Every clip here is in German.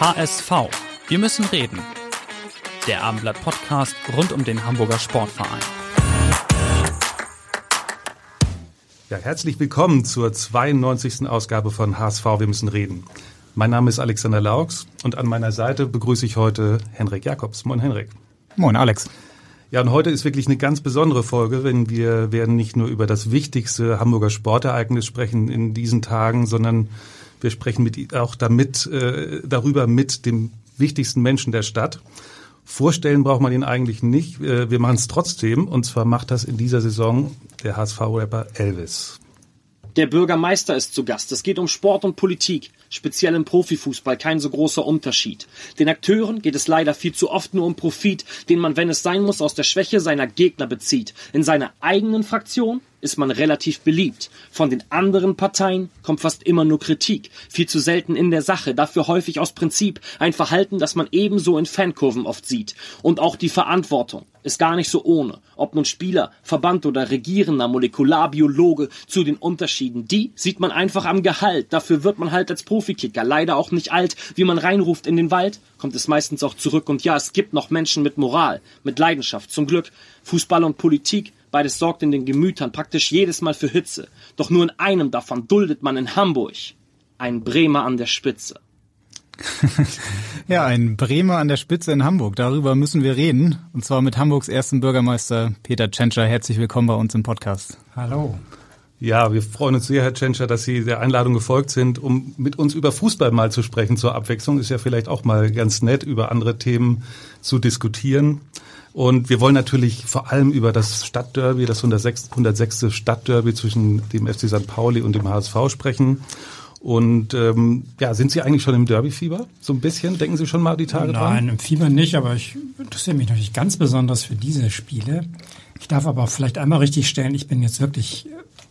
HSV. Wir müssen reden. Der Abendblatt Podcast rund um den Hamburger Sportverein. Ja, herzlich willkommen zur 92. Ausgabe von HSV Wir müssen reden. Mein Name ist Alexander Laux und an meiner Seite begrüße ich heute Henrik Jakobs. Moin Henrik. Moin Alex. Ja, und heute ist wirklich eine ganz besondere Folge, wenn wir werden nicht nur über das wichtigste Hamburger Sportereignis sprechen in diesen Tagen, sondern wir sprechen mit, auch damit, äh, darüber mit dem wichtigsten Menschen der Stadt. Vorstellen braucht man ihn eigentlich nicht. Äh, wir machen es trotzdem. Und zwar macht das in dieser Saison der HSV-Rapper Elvis. Der Bürgermeister ist zu Gast. Es geht um Sport und Politik, speziell im Profifußball kein so großer Unterschied. Den Akteuren geht es leider viel zu oft nur um Profit, den man, wenn es sein muss, aus der Schwäche seiner Gegner bezieht. In seiner eigenen Fraktion ist man relativ beliebt. Von den anderen Parteien kommt fast immer nur Kritik, viel zu selten in der Sache, dafür häufig aus Prinzip, ein Verhalten, das man ebenso in Fankurven oft sieht. Und auch die Verantwortung ist gar nicht so ohne. Ob nun Spieler, Verband oder regierender Molekularbiologe zu den Unterschieden, die sieht man einfach am Gehalt. Dafür wird man halt als Profikicker leider auch nicht alt. Wie man reinruft in den Wald, kommt es meistens auch zurück. Und ja, es gibt noch Menschen mit Moral, mit Leidenschaft. Zum Glück Fußball und Politik Beides sorgt in den Gemütern praktisch jedes Mal für Hitze. Doch nur in einem davon duldet man in Hamburg einen Bremer an der Spitze. ja, ein Bremer an der Spitze in Hamburg. Darüber müssen wir reden. Und zwar mit Hamburgs ersten Bürgermeister Peter Tschentscher. Herzlich willkommen bei uns im Podcast. Hallo. Ja, wir freuen uns sehr, Herr Tschentscher, dass Sie der Einladung gefolgt sind, um mit uns über Fußball mal zu sprechen zur Abwechslung. Ist ja vielleicht auch mal ganz nett, über andere Themen zu diskutieren. Und wir wollen natürlich vor allem über das Stadtderby, das 106. 106. Stadtderby zwischen dem FC St. Pauli und dem HSV sprechen. Und ähm, ja, sind Sie eigentlich schon im Derby-Fieber? So ein bisschen? Denken Sie schon mal die Tage Nein, dran? Nein, im Fieber nicht, aber ich interessiere mich natürlich ganz besonders für diese Spiele. Ich darf aber vielleicht einmal richtig stellen, ich bin jetzt wirklich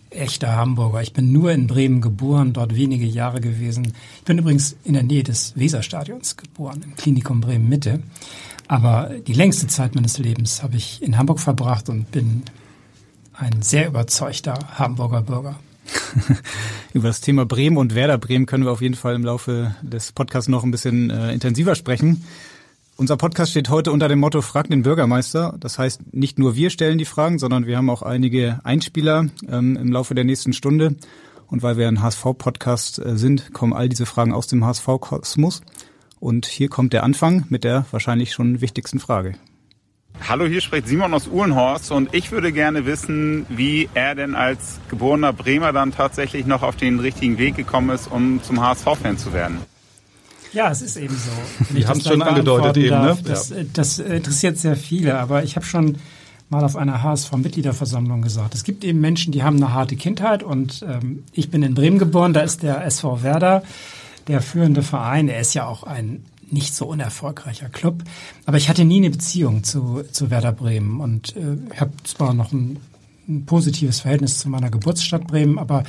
echter Hamburger. Ich bin nur in Bremen geboren, dort wenige Jahre gewesen. Ich bin übrigens in der Nähe des Weserstadions geboren, im Klinikum Bremen Mitte. Aber die längste Zeit meines Lebens habe ich in Hamburg verbracht und bin ein sehr überzeugter Hamburger Bürger. Über das Thema Bremen und Werder Bremen können wir auf jeden Fall im Laufe des Podcasts noch ein bisschen äh, intensiver sprechen. Unser Podcast steht heute unter dem Motto Frag den Bürgermeister. Das heißt, nicht nur wir stellen die Fragen, sondern wir haben auch einige Einspieler ähm, im Laufe der nächsten Stunde. Und weil wir ein HSV-Podcast äh, sind, kommen all diese Fragen aus dem HSV-Kosmos. Und hier kommt der Anfang mit der wahrscheinlich schon wichtigsten Frage. Hallo, hier spricht Simon aus Uhlenhorst und ich würde gerne wissen, wie er denn als geborener Bremer dann tatsächlich noch auf den richtigen Weg gekommen ist, um zum HSV-Fan zu werden. Ja, es ist eben so. Wir haben es schon angedeutet eben. Ne? Das, ja. das interessiert sehr viele, aber ich habe schon mal auf einer HSV-Mitgliederversammlung gesagt. Es gibt eben Menschen, die haben eine harte Kindheit und ähm, ich bin in Bremen geboren, da ist der SV Werder der führende Verein. Er ist ja auch ein nicht so unerfolgreicher Club. Aber ich hatte nie eine Beziehung zu, zu Werder Bremen und äh, habe zwar noch ein, ein positives Verhältnis zu meiner Geburtsstadt Bremen, aber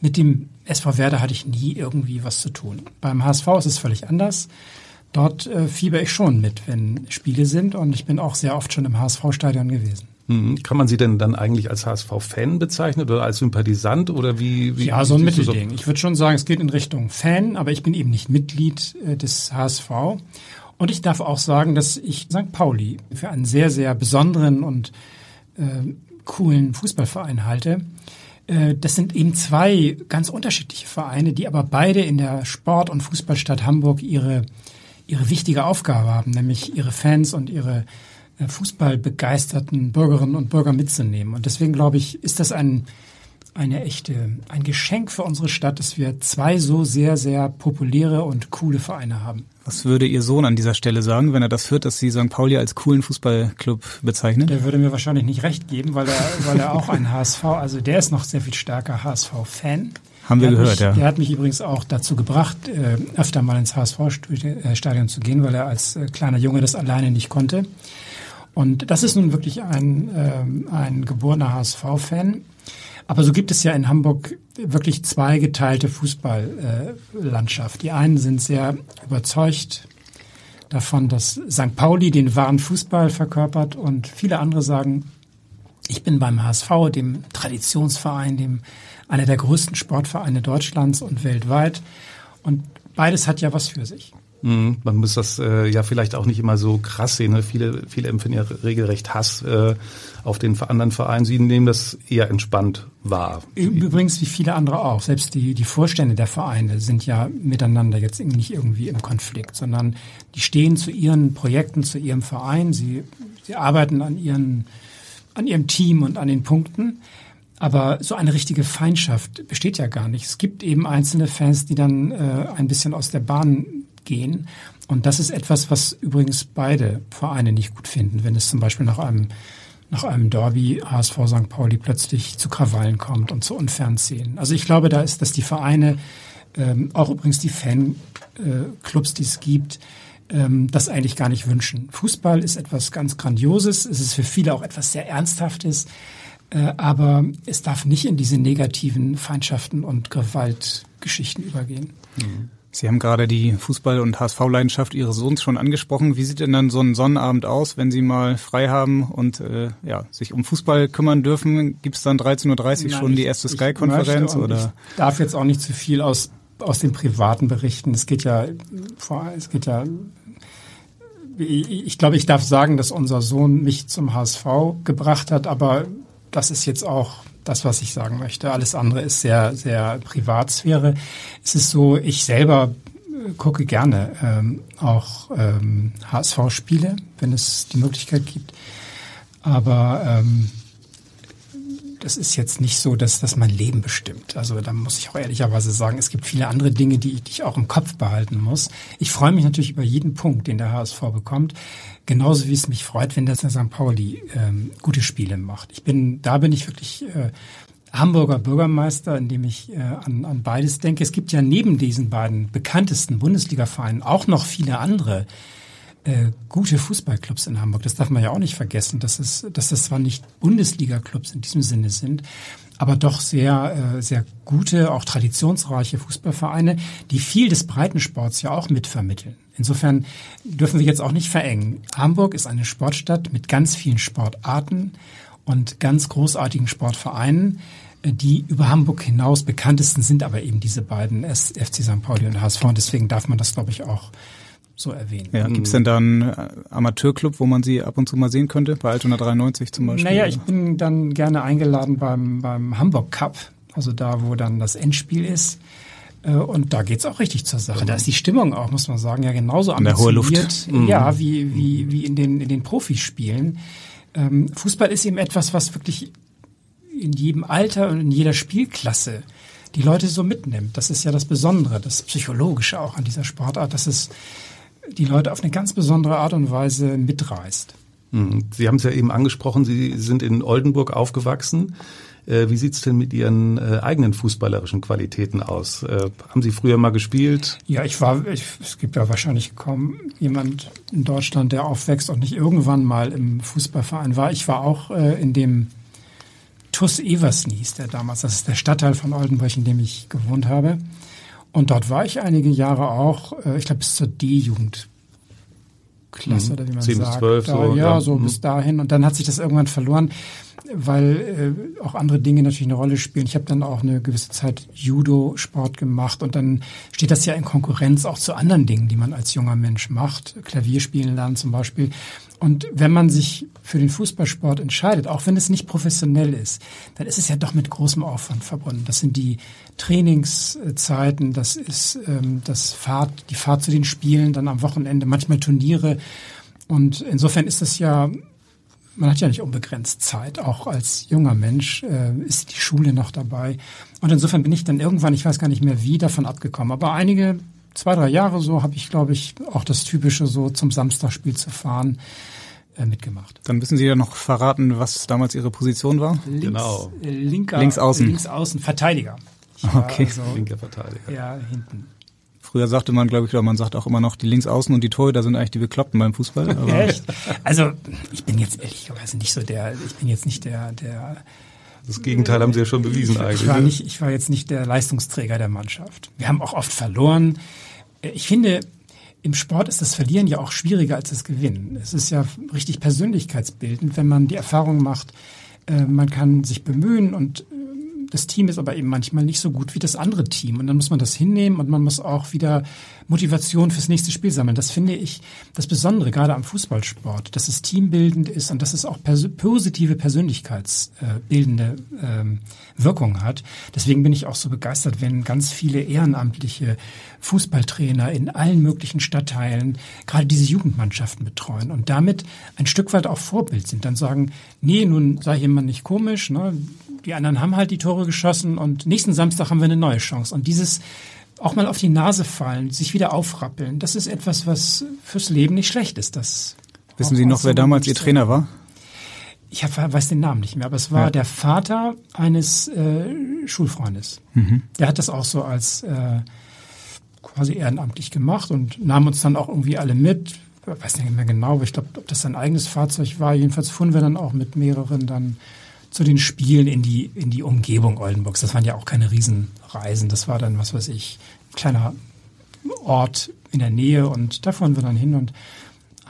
mit dem SV Werder hatte ich nie irgendwie was zu tun. Beim HSV ist es völlig anders. Dort äh, fieber ich schon mit, wenn Spiele sind und ich bin auch sehr oft schon im HSV-Stadion gewesen. Mhm. Kann man Sie denn dann eigentlich als HSV-Fan bezeichnen oder als Sympathisant oder wie? wie ja, so ein Mittelding. So? Ich würde schon sagen, es geht in Richtung Fan, aber ich bin eben nicht Mitglied äh, des HSV. Und ich darf auch sagen, dass ich St. Pauli für einen sehr, sehr besonderen und äh, coolen Fußballverein halte. Äh, das sind eben zwei ganz unterschiedliche Vereine, die aber beide in der Sport- und Fußballstadt Hamburg ihre, ihre wichtige Aufgabe haben, nämlich ihre Fans und ihre fußballbegeisterten Bürgerinnen und Bürger mitzunehmen. Und deswegen glaube ich, ist das ein, eine echte, ein Geschenk für unsere Stadt, dass wir zwei so sehr, sehr populäre und coole Vereine haben. Was würde Ihr Sohn an dieser Stelle sagen, wenn er das hört, dass Sie St. Pauli als coolen Fußballclub bezeichnen? Der würde mir wahrscheinlich nicht recht geben, weil er, weil er auch ein HSV, also der ist noch sehr viel stärker HSV-Fan. Haben wir gehört, mich, ja. Der hat mich übrigens auch dazu gebracht, äh, öfter mal ins HSV-Stadion zu gehen, weil er als äh, kleiner Junge das alleine nicht konnte. Und das ist nun wirklich ein, ähm, ein geborener HSV-Fan. Aber so gibt es ja in Hamburg wirklich zwei geteilte Fußballlandschaft. Die einen sind sehr überzeugt davon, dass St. Pauli den wahren Fußball verkörpert und viele andere sagen, ich bin beim HSV, dem Traditionsverein, dem einer der größten Sportvereine Deutschlands und weltweit. Und beides hat ja was für sich. Mhm, man muss das äh, ja vielleicht auch nicht immer so krass sehen. Ne? Viele, viele empfinden ja regelrecht Hass äh, auf den anderen Verein. Sie nehmen das eher entspannt wahr. Übrigens wie viele andere auch. Selbst die, die Vorstände der Vereine sind ja miteinander jetzt nicht irgendwie im Konflikt, sondern die stehen zu ihren Projekten, zu ihrem Verein. Sie, sie arbeiten an ihren, an ihrem Team und an den Punkten. Aber so eine richtige Feindschaft besteht ja gar nicht. Es gibt eben einzelne Fans, die dann äh, ein bisschen aus der Bahn gehen. Und das ist etwas, was übrigens beide Vereine nicht gut finden, wenn es zum Beispiel nach einem nach einem Derby HSV St. Pauli plötzlich zu Krawallen kommt und zu unfairen Szenen. Also ich glaube, da ist, dass die Vereine, ähm, auch übrigens die Fanclubs, äh, die es gibt, ähm, das eigentlich gar nicht wünschen. Fußball ist etwas ganz Grandioses, es ist für viele auch etwas sehr Ernsthaftes, äh, aber es darf nicht in diese negativen Feindschaften und Gewaltgeschichten übergehen. Mhm. Sie haben gerade die Fußball- und HSV-Leidenschaft Ihres Sohns schon angesprochen. Wie sieht denn dann so ein Sonnenabend aus, wenn Sie mal frei haben und äh, ja, sich um Fußball kümmern dürfen? Gibt es dann 13.30 Uhr schon die erste Sky-Konferenz? oder? Ich darf jetzt auch nicht zu viel aus, aus den privaten berichten. Es geht ja vor, es geht ja ich glaube, ich darf sagen, dass unser Sohn mich zum HSV gebracht hat, aber das ist jetzt auch das, was ich sagen möchte. Alles andere ist sehr, sehr Privatsphäre. Es ist so, ich selber äh, gucke gerne ähm, auch ähm, HSV-Spiele, wenn es die Möglichkeit gibt. Aber ähm, das ist jetzt nicht so, dass das mein Leben bestimmt. Also da muss ich auch ehrlicherweise sagen, es gibt viele andere Dinge, die ich, die ich auch im Kopf behalten muss. Ich freue mich natürlich über jeden Punkt, den der HSV bekommt. Genauso wie es mich freut, wenn der St. Pauli ähm, gute Spiele macht. Ich bin, da bin ich wirklich äh, Hamburger Bürgermeister, indem ich äh, an, an beides denke. Es gibt ja neben diesen beiden bekanntesten Bundesliga-Vereinen auch noch viele andere äh, gute Fußballclubs in Hamburg. Das darf man ja auch nicht vergessen, dass es, dass das zwar nicht Bundesliga-Clubs in diesem Sinne sind, aber doch sehr, äh, sehr gute, auch traditionsreiche Fußballvereine, die viel des Breitensports ja auch mitvermitteln. Insofern dürfen wir jetzt auch nicht verengen. Hamburg ist eine Sportstadt mit ganz vielen Sportarten und ganz großartigen Sportvereinen äh, die über Hamburg hinaus bekanntesten sind aber eben diese beiden FC St. Pauli und HSV. Und deswegen darf man das, glaube ich, auch so erwähnen. Ja, gibt es denn da einen äh, Amateurclub, wo man sie ab und zu mal sehen könnte? Bei Altona 93 zum Beispiel? Naja, ich bin dann gerne eingeladen beim, beim Hamburg Cup, also da, wo dann das Endspiel ist. Äh, und da geht's auch richtig zur Sache. Da ist die Stimmung auch, muss man sagen, ja genauso in der hohe Luft. Ja, wie, wie, wie in den, in den Profispielen. Ähm, Fußball ist eben etwas, was wirklich in jedem Alter und in jeder Spielklasse die Leute so mitnimmt. Das ist ja das Besondere, das Psychologische auch an dieser Sportart, dass es die Leute auf eine ganz besondere Art und Weise mitreißt. Mhm. Sie haben es ja eben angesprochen, Sie sind in Oldenburg aufgewachsen. Äh, wie sieht's denn mit Ihren äh, eigenen fußballerischen Qualitäten aus? Äh, haben Sie früher mal gespielt? Ja, ich war, ich, es gibt ja wahrscheinlich kaum jemand in Deutschland, der aufwächst und nicht irgendwann mal im Fußballverein war. Ich war auch in dem TUS Eversnies, der damals, das ist der Stadtteil von Oldenburg, in dem ich gewohnt habe. Und dort war ich einige Jahre auch, äh, ich glaube bis zur D-Jugend. Klasse, mhm. oder wie man 10 sagt. Bis 12, da, so, ja, ja, so mhm. bis dahin. Und dann hat sich das irgendwann verloren, weil äh, auch andere Dinge natürlich eine Rolle spielen. Ich habe dann auch eine gewisse Zeit Judo-Sport gemacht und dann steht das ja in Konkurrenz auch zu anderen Dingen, die man als junger Mensch macht. Klavier spielen lernen zum Beispiel. Und wenn man sich für den Fußballsport entscheidet, auch wenn es nicht professionell ist, dann ist es ja doch mit großem Aufwand verbunden. Das sind die Trainingszeiten, das ist ähm, das Fahrt, die Fahrt zu den Spielen, dann am Wochenende, manchmal Turniere. Und insofern ist das ja, man hat ja nicht unbegrenzt Zeit. Auch als junger Mensch äh, ist die Schule noch dabei. Und insofern bin ich dann irgendwann, ich weiß gar nicht mehr wie, davon abgekommen. Aber einige zwei, drei Jahre so habe ich, glaube ich, auch das Typische so zum Samstagspiel zu fahren äh, mitgemacht. Dann müssen Sie ja noch verraten, was damals Ihre Position war. Links, genau. Äh, linker, links außen. Links außen, Verteidiger. Ich war okay. also linker Verteidiger. Ja, hinten. Früher sagte man, glaube ich, oder man sagt auch immer noch, die Linksaußen und die Torhüter sind eigentlich die Bekloppten beim Fußball. Echt? Also ich bin jetzt ehrlicherweise nicht so der, ich bin jetzt nicht der, der das Gegenteil haben Sie ja schon bewiesen ich, eigentlich. Ich war, ne? nicht, ich war jetzt nicht der Leistungsträger der Mannschaft. Wir haben auch oft verloren. Ich finde, im Sport ist das Verlieren ja auch schwieriger als das Gewinnen. Es ist ja richtig persönlichkeitsbildend, wenn man die Erfahrung macht, äh, man kann sich bemühen und das Team ist aber eben manchmal nicht so gut wie das andere Team. Und dann muss man das hinnehmen und man muss auch wieder Motivation fürs nächste Spiel sammeln. Das finde ich das Besondere, gerade am Fußballsport, dass es teambildend ist und dass es auch pers positive persönlichkeitsbildende ähm, Wirkung hat. Deswegen bin ich auch so begeistert, wenn ganz viele ehrenamtliche Fußballtrainer in allen möglichen Stadtteilen gerade diese Jugendmannschaften betreuen und damit ein Stück weit auch Vorbild sind. Dann sagen, nee, nun sei jemand nicht komisch, ne? die anderen haben halt die Tore geschossen und nächsten Samstag haben wir eine neue Chance. Und dieses auch mal auf die Nase fallen, sich wieder aufrappeln, das ist etwas, was fürs Leben nicht schlecht ist. Das Wissen Sie noch, wer damals Ihr Trainer war? Ich hab, weiß den Namen nicht mehr, aber es war ja. der Vater eines äh, Schulfreundes. Mhm. Der hat das auch so als äh, quasi ehrenamtlich gemacht und nahm uns dann auch irgendwie alle mit. Ich weiß nicht mehr genau, aber ich glaube, ob das sein eigenes Fahrzeug war. Jedenfalls fuhren wir dann auch mit mehreren dann zu den Spielen in die, in die Umgebung Oldenburgs. Das waren ja auch keine Riesenreisen. Das war dann, was weiß ich, ein kleiner Ort in der Nähe und da fuhren wir dann hin und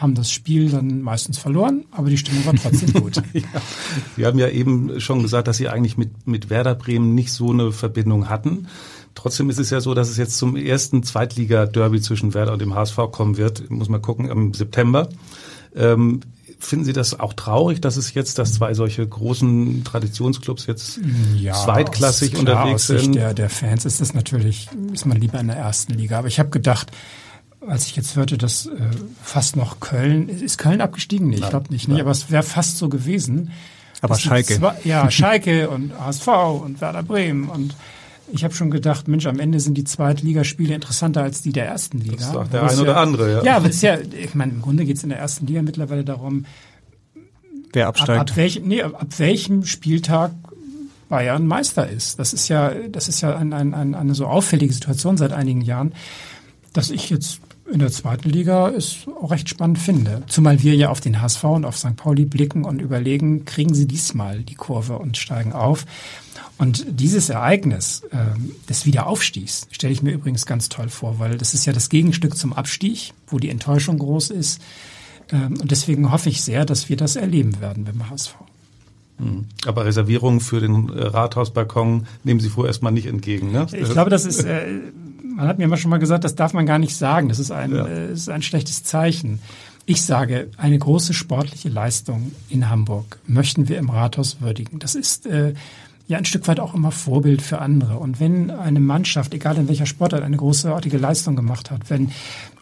haben das Spiel dann meistens verloren, aber die Stimmung war trotzdem gut. ja. Sie haben ja eben schon gesagt, dass Sie eigentlich mit, mit Werder Bremen nicht so eine Verbindung hatten. Trotzdem ist es ja so, dass es jetzt zum ersten Zweitliga-Derby zwischen Werder und dem HSV kommen wird. Muss man gucken, im September. Ähm, Finden Sie das auch traurig, dass es jetzt, dass zwei solche großen Traditionsclubs jetzt ja, zweitklassig klar, unterwegs aus Sicht sind? Der, der Fans ist das natürlich, ist man lieber in der ersten Liga. Aber ich habe gedacht, als ich jetzt hörte, dass äh, fast noch Köln, ist Köln abgestiegen? Nee, ich glaube nicht, nicht, aber es wäre fast so gewesen. Aber Schalke. Zwei, ja, Schalke und HSV und Werder Bremen und ich habe schon gedacht, Mensch, am Ende sind die Zweitligaspiele interessanter als die der ersten Liga. Das sagt der eine oder andere, ja. Ja, aber ist ja, ich meine, im Grunde geht es in der ersten Liga mittlerweile darum, wer absteigt. Ab, ab, welch, nee, ab welchem Spieltag Bayern Meister ist. Das ist ja, das ist ja ein, ein, ein, eine so auffällige Situation seit einigen Jahren, dass ich jetzt in der zweiten Liga es auch recht spannend finde. Zumal wir ja auf den HSV und auf St. Pauli blicken und überlegen, kriegen sie diesmal die Kurve und steigen auf. Und dieses Ereignis äh, des Wiederaufstiegs stelle ich mir übrigens ganz toll vor, weil das ist ja das Gegenstück zum Abstieg, wo die Enttäuschung groß ist. Ähm, und deswegen hoffe ich sehr, dass wir das erleben werden beim HSV. Hm. Aber Reservierungen für den äh, Rathausbalkon nehmen Sie vorerst mal nicht entgegen, ne? Ich glaube, das ist, äh, man hat mir immer schon mal gesagt, das darf man gar nicht sagen. Das ist ein, ja. äh, ist ein schlechtes Zeichen. Ich sage, eine große sportliche Leistung in Hamburg möchten wir im Rathaus würdigen. Das ist äh, ja ein Stück weit auch immer Vorbild für andere. Und wenn eine Mannschaft, egal in welcher Sportart, eine großartige Leistung gemacht hat, wenn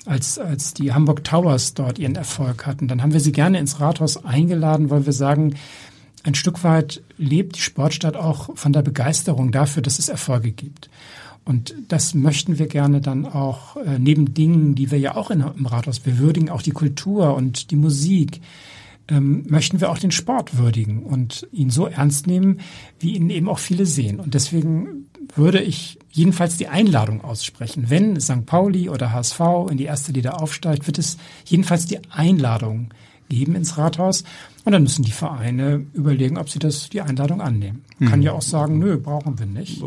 als, als die Hamburg Towers dort ihren Erfolg hatten, dann haben wir sie gerne ins Rathaus eingeladen, weil wir sagen, ein Stück weit lebt die Sportstadt auch von der Begeisterung dafür, dass es Erfolge gibt. Und das möchten wir gerne dann auch äh, neben Dingen, die wir ja auch in, im Rathaus, wir würdigen auch die Kultur und die Musik, ähm, möchten wir auch den Sport würdigen und ihn so ernst nehmen, wie ihn eben auch viele sehen. Und deswegen würde ich jedenfalls die Einladung aussprechen. Wenn St. Pauli oder HSV in die erste Liga aufsteigt, wird es jedenfalls die Einladung geben ins Rathaus. Und dann müssen die Vereine überlegen, ob sie das, die Einladung annehmen. Mhm. Kann ja auch sagen, nö, brauchen wir nicht.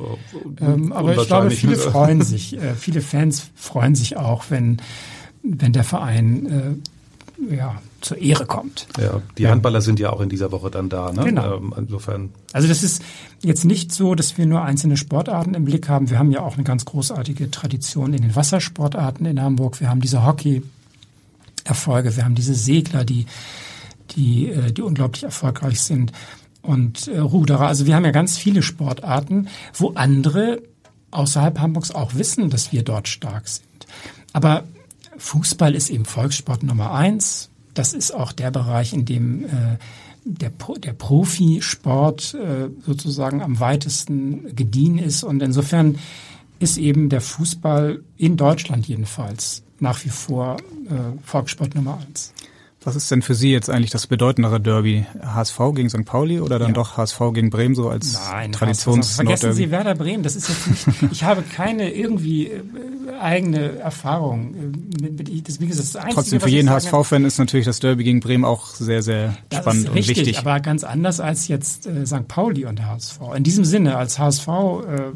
Ähm, aber ich glaube, viele freuen sich, äh, viele Fans freuen sich auch, wenn, wenn der Verein äh, ja, zur Ehre kommt. Ja, die Handballer sind ja auch in dieser Woche dann da. Ne? Genau. Ähm, insofern. Also das ist jetzt nicht so, dass wir nur einzelne Sportarten im Blick haben. Wir haben ja auch eine ganz großartige Tradition in den Wassersportarten in Hamburg. Wir haben diese Hockey-Erfolge, wir haben diese Segler, die, die, äh, die unglaublich erfolgreich sind und äh, Ruderer. Also wir haben ja ganz viele Sportarten, wo andere außerhalb Hamburgs auch wissen, dass wir dort stark sind. Aber Fußball ist eben Volkssport Nummer eins das ist auch der Bereich, in dem äh, der, der Profisport äh, sozusagen am weitesten gediehen ist. Und insofern ist eben der Fußball in Deutschland jedenfalls nach wie vor äh, Volkssport Nummer eins. Was ist denn für Sie jetzt eigentlich das bedeutendere Derby? HSV gegen St. Pauli oder dann ja. doch HSV gegen Bremen so als Nein, Traditions Vergessen Sie Werder Bremen, das ist jetzt nicht, ich habe keine irgendwie äh, eigene Erfahrung. Äh, das, wie gesagt, das Einzige, Trotzdem für jeden HSV-Fan ist natürlich das Derby gegen Bremen auch sehr, sehr spannend und richtig, wichtig. aber ganz anders als jetzt äh, St. Pauli und HSV. In diesem Sinne, als HSV äh,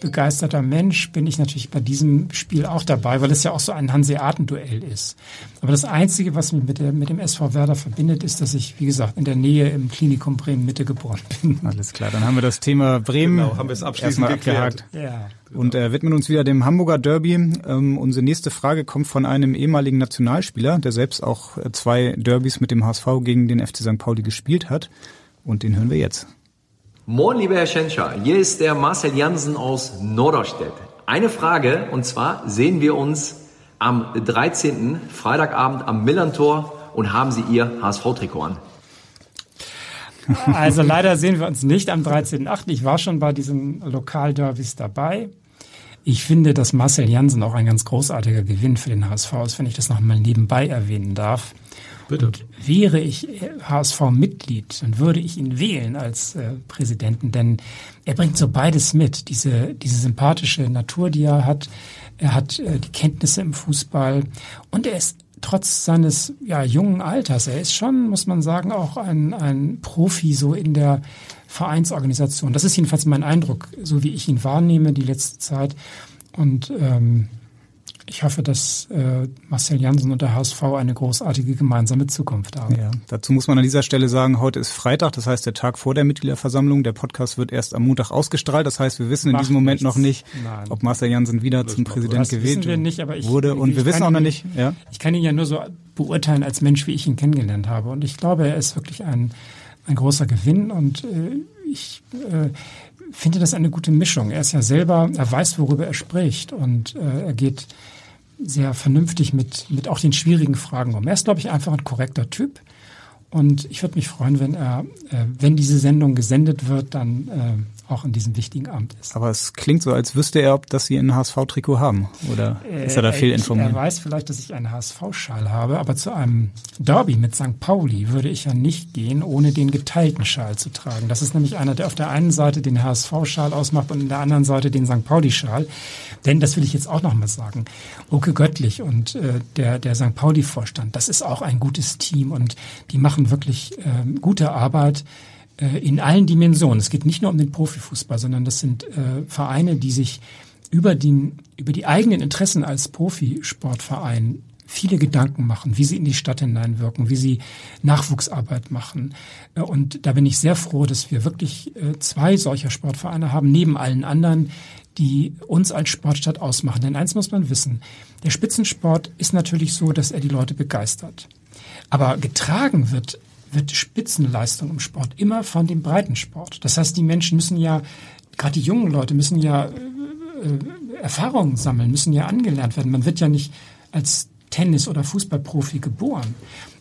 begeisterter Mensch bin ich natürlich bei diesem Spiel auch dabei, weil es ja auch so ein Hanseaten-Duell ist. Aber das Einzige, was mich mit, der, mit dem SV Werder verbindet, ist, dass ich, wie gesagt, in der Nähe im Klinikum Bremen Mitte geboren bin. Alles klar, dann haben wir das Thema Bremen genau, haben wir es abschließend abgehakt. Ja. Und äh, widmen uns wieder dem Hamburger Derby. Ähm, unsere nächste Frage kommt von einem ehemaligen Nationalspieler, der selbst auch äh, zwei Derbys mit dem HSV gegen den FC St. Pauli gespielt hat. Und den hören wir jetzt. Moin, lieber Herr Schenscher. Hier ist der Marcel Jansen aus Norderstedt. Eine Frage, und zwar sehen wir uns am 13. Freitagabend am Millantor und haben Sie Ihr HSV-Trikot an? Also leider sehen wir uns nicht am 13.8. Ich war schon bei diesen Lokalderbys dabei. Ich finde, dass Marcel Jansen auch ein ganz großartiger Gewinn für den HSV ist, wenn ich das nochmal nebenbei erwähnen darf. Bitte. Wäre ich HSV-Mitglied, dann würde ich ihn wählen als äh, Präsidenten, denn er bringt so beides mit. Diese, diese sympathische Natur, die er hat. Er hat äh, die Kenntnisse im Fußball und er ist trotz seines ja, jungen Alters, er ist schon, muss man sagen, auch ein, ein Profi so in der Vereinsorganisation. Das ist jedenfalls mein Eindruck, so wie ich ihn wahrnehme die letzte Zeit. Und ähm, ich hoffe, dass äh, Marcel Jansen und der HSV eine großartige gemeinsame Zukunft haben. Ja, dazu muss man an dieser Stelle sagen, heute ist Freitag, das heißt der Tag vor der Mitgliederversammlung. Der Podcast wird erst am Montag ausgestrahlt. Das heißt, wir wissen Macht in diesem Moment nichts. noch nicht, Nein. ob Marcel Jansen wieder zum Präsident das gewählt nicht, ich, wurde. Und wir wissen auch noch nicht. Ja? Ich kann ihn ja nur so beurteilen als Mensch, wie ich ihn kennengelernt habe. Und ich glaube, er ist wirklich ein, ein großer Gewinn. Und äh, ich äh, finde das eine gute Mischung. Er ist ja selber, er weiß, worüber er spricht. Und äh, er geht sehr vernünftig mit, mit auch den schwierigen Fragen um. Er ist, glaube ich, einfach ein korrekter Typ. Und ich würde mich freuen, wenn er, äh, wenn diese Sendung gesendet wird, dann äh, auch in diesem wichtigen Amt ist. Aber es klingt so, als wüsste er, ob dass Sie ein HSV-Trikot haben. Oder äh, ist er da viel informiert? Er weiß vielleicht, dass ich einen HSV-Schal habe, aber zu einem Derby mit St. Pauli würde ich ja nicht gehen, ohne den geteilten Schal zu tragen. Das ist nämlich einer, der auf der einen Seite den HSV-Schal ausmacht und in der anderen Seite den St. Pauli-Schal. Denn, das will ich jetzt auch noch mal sagen, Oke Göttlich und äh, der, der St. Pauli-Vorstand, das ist auch ein gutes Team und die machen wirklich äh, gute Arbeit äh, in allen Dimensionen. Es geht nicht nur um den Profifußball, sondern das sind äh, Vereine, die sich über, den, über die eigenen Interessen als Profisportverein viele Gedanken machen, wie sie in die Stadt hineinwirken, wie sie Nachwuchsarbeit machen. Äh, und da bin ich sehr froh, dass wir wirklich äh, zwei solcher Sportvereine haben, neben allen anderen, die uns als Sportstadt ausmachen. Denn eins muss man wissen, der Spitzensport ist natürlich so, dass er die Leute begeistert. Aber getragen wird, wird Spitzenleistung im Sport immer von dem Breitensport. Das heißt, die Menschen müssen ja, gerade die jungen Leute müssen ja äh, äh, Erfahrungen sammeln, müssen ja angelernt werden. Man wird ja nicht als Tennis- oder Fußballprofi geboren.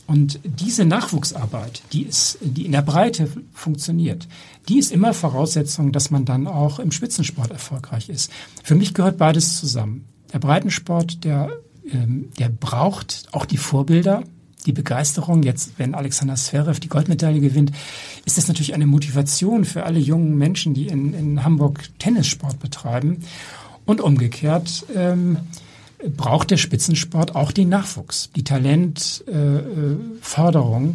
Und diese Nachwuchsarbeit, die ist, die in der Breite funktioniert, die ist immer Voraussetzung, dass man dann auch im Spitzensport erfolgreich ist. Für mich gehört beides zusammen. Der Breitensport, der, ähm, der braucht auch die Vorbilder, die Begeisterung. Jetzt, wenn Alexander Zverev die Goldmedaille gewinnt, ist das natürlich eine Motivation für alle jungen Menschen, die in, in Hamburg Tennissport betreiben. Und umgekehrt, ähm, braucht der Spitzensport auch den Nachwuchs, die Talentförderung, äh,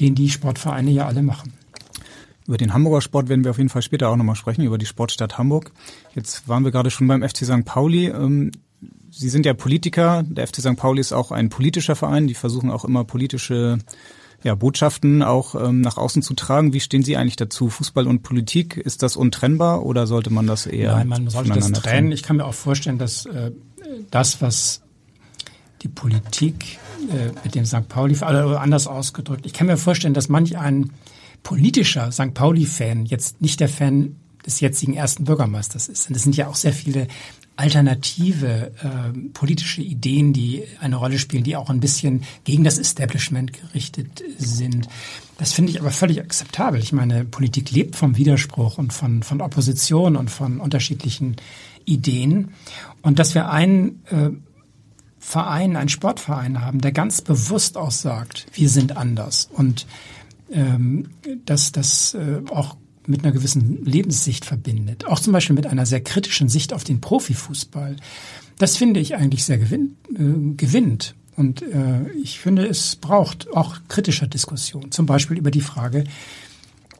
den die Sportvereine ja alle machen. Über den Hamburger Sport werden wir auf jeden Fall später auch nochmal sprechen, über die Sportstadt Hamburg. Jetzt waren wir gerade schon beim FC St. Pauli. Sie sind ja Politiker. Der FC St. Pauli ist auch ein politischer Verein. Die versuchen auch immer politische ja, Botschaften auch ähm, nach außen zu tragen. Wie stehen Sie eigentlich dazu? Fußball und Politik, ist das untrennbar oder sollte man das eher? Nein, man sollte das trennen. Ich kann mir auch vorstellen, dass äh, das, was die Politik äh, mit dem St. Pauli, oder anders ausgedrückt, ich kann mir vorstellen, dass manch ein politischer St. Pauli-Fan jetzt nicht der Fan des jetzigen ersten Bürgermeisters ist. Und es sind ja auch sehr viele alternative äh, politische Ideen, die eine Rolle spielen, die auch ein bisschen gegen das Establishment gerichtet sind. Das finde ich aber völlig akzeptabel. Ich meine, Politik lebt vom Widerspruch und von, von Opposition und von unterschiedlichen Ideen. Und dass wir einen äh, Verein, einen Sportverein haben, der ganz bewusst auch sagt, wir sind anders und ähm, dass das äh, auch mit einer gewissen Lebenssicht verbindet. Auch zum Beispiel mit einer sehr kritischen Sicht auf den Profifußball. Das finde ich eigentlich sehr gewinn, äh, gewinnt. Und äh, ich finde, es braucht auch kritische Diskussion. Zum Beispiel über die Frage,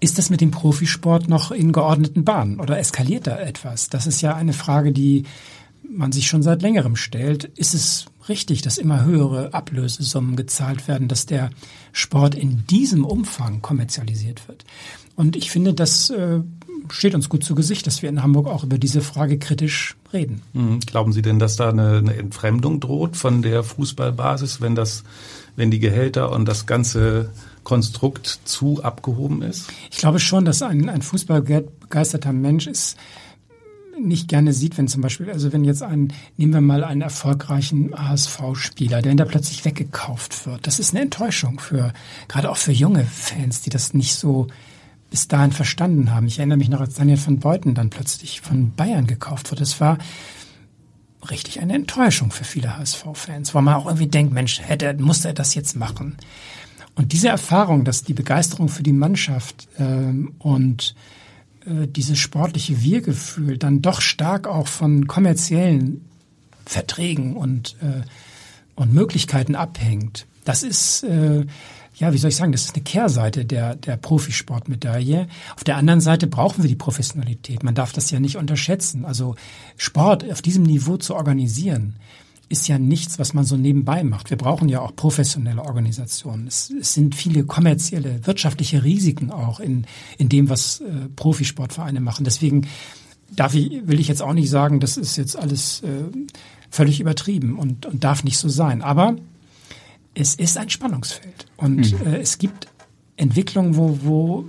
ist das mit dem Profisport noch in geordneten Bahnen oder eskaliert da etwas? Das ist ja eine Frage, die man sich schon seit längerem stellt. Ist es richtig, dass immer höhere Ablösesummen gezahlt werden, dass der Sport in diesem Umfang kommerzialisiert wird? Und ich finde, das äh, steht uns gut zu Gesicht, dass wir in Hamburg auch über diese Frage kritisch reden. Mhm. Glauben Sie denn, dass da eine, eine Entfremdung droht von der Fußballbasis, wenn das, wenn die Gehälter und das ganze Konstrukt zu abgehoben ist? Ich glaube schon, dass ein, ein fußballbegeisterter Mensch ist, nicht gerne sieht, wenn zum Beispiel, also wenn jetzt ein, nehmen wir mal einen erfolgreichen HSV-Spieler, der da plötzlich weggekauft wird. Das ist eine Enttäuschung für, gerade auch für junge Fans, die das nicht so bis dahin verstanden haben. Ich erinnere mich noch, als Daniel von Beuten dann plötzlich von Bayern gekauft wurde. Das war richtig eine Enttäuschung für viele HSV-Fans, weil man auch irgendwie denkt, Mensch, hätte, musste er das jetzt machen? Und diese Erfahrung, dass die Begeisterung für die Mannschaft ähm, und äh, dieses sportliche Wir-Gefühl dann doch stark auch von kommerziellen Verträgen und, äh, und Möglichkeiten abhängt, das ist äh, ja, wie soll ich sagen, das ist eine Kehrseite der, der Profisportmedaille. Auf der anderen Seite brauchen wir die Professionalität. Man darf das ja nicht unterschätzen. Also Sport auf diesem Niveau zu organisieren, ist ja nichts, was man so nebenbei macht. Wir brauchen ja auch professionelle Organisationen. Es, es sind viele kommerzielle, wirtschaftliche Risiken auch in, in dem, was äh, Profisportvereine machen. Deswegen darf ich, will ich jetzt auch nicht sagen, das ist jetzt alles äh, völlig übertrieben und, und darf nicht so sein. Aber es ist ein Spannungsfeld. Und mhm. äh, es gibt Entwicklungen, wo, wo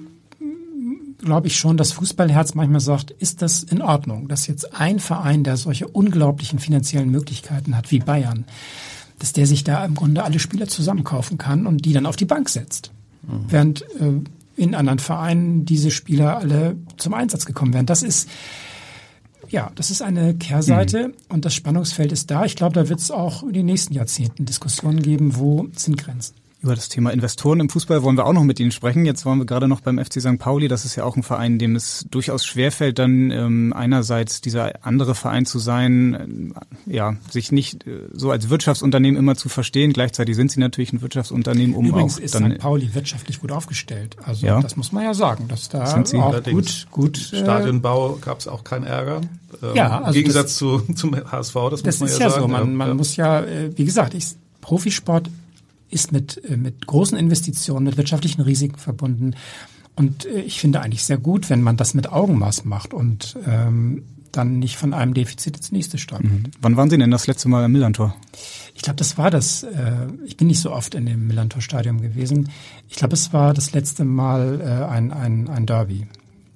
glaube ich schon, das Fußballherz manchmal sagt, ist das in Ordnung, dass jetzt ein Verein, der solche unglaublichen finanziellen Möglichkeiten hat wie Bayern, dass der sich da im Grunde alle Spieler zusammenkaufen kann und die dann auf die Bank setzt. Mhm. Während äh, in anderen Vereinen diese Spieler alle zum Einsatz gekommen wären. Das ist ja, das ist eine Kehrseite mhm. und das Spannungsfeld ist da. Ich glaube, da wird es auch in den nächsten Jahrzehnten Diskussionen geben, wo sind Grenzen. Über das Thema Investoren im Fußball wollen wir auch noch mit Ihnen sprechen. Jetzt waren wir gerade noch beim FC St. Pauli. Das ist ja auch ein Verein, dem es durchaus schwerfällt, dann ähm, einerseits dieser andere Verein zu sein, äh, ja, sich nicht äh, so als Wirtschaftsunternehmen immer zu verstehen. Gleichzeitig sind sie natürlich ein Wirtschaftsunternehmen, um Übrigens auch ist dann St. Pauli wirtschaftlich gut aufgestellt. Also ja. das muss man ja sagen, dass da sind sie auch gut, gut. Äh, Stadionbau gab es auch keinen Ärger. Ähm, ja, also Im Gegensatz das, zu, zum HSV, das, das muss man ja, ja sagen. So. Man, man ja. muss ja, äh, wie gesagt, ich, Profisport ist mit, äh, mit großen Investitionen, mit wirtschaftlichen Risiken verbunden. Und äh, ich finde eigentlich sehr gut, wenn man das mit Augenmaß macht und ähm, dann nicht von einem Defizit ins nächste stolpert. Mhm. Wann waren Sie denn das letzte Mal im Millantor? Ich glaube, das war das. Äh, ich bin nicht so oft in dem Millantor-Stadion gewesen. Ich glaube, es war das letzte Mal äh, ein, ein, ein Derby.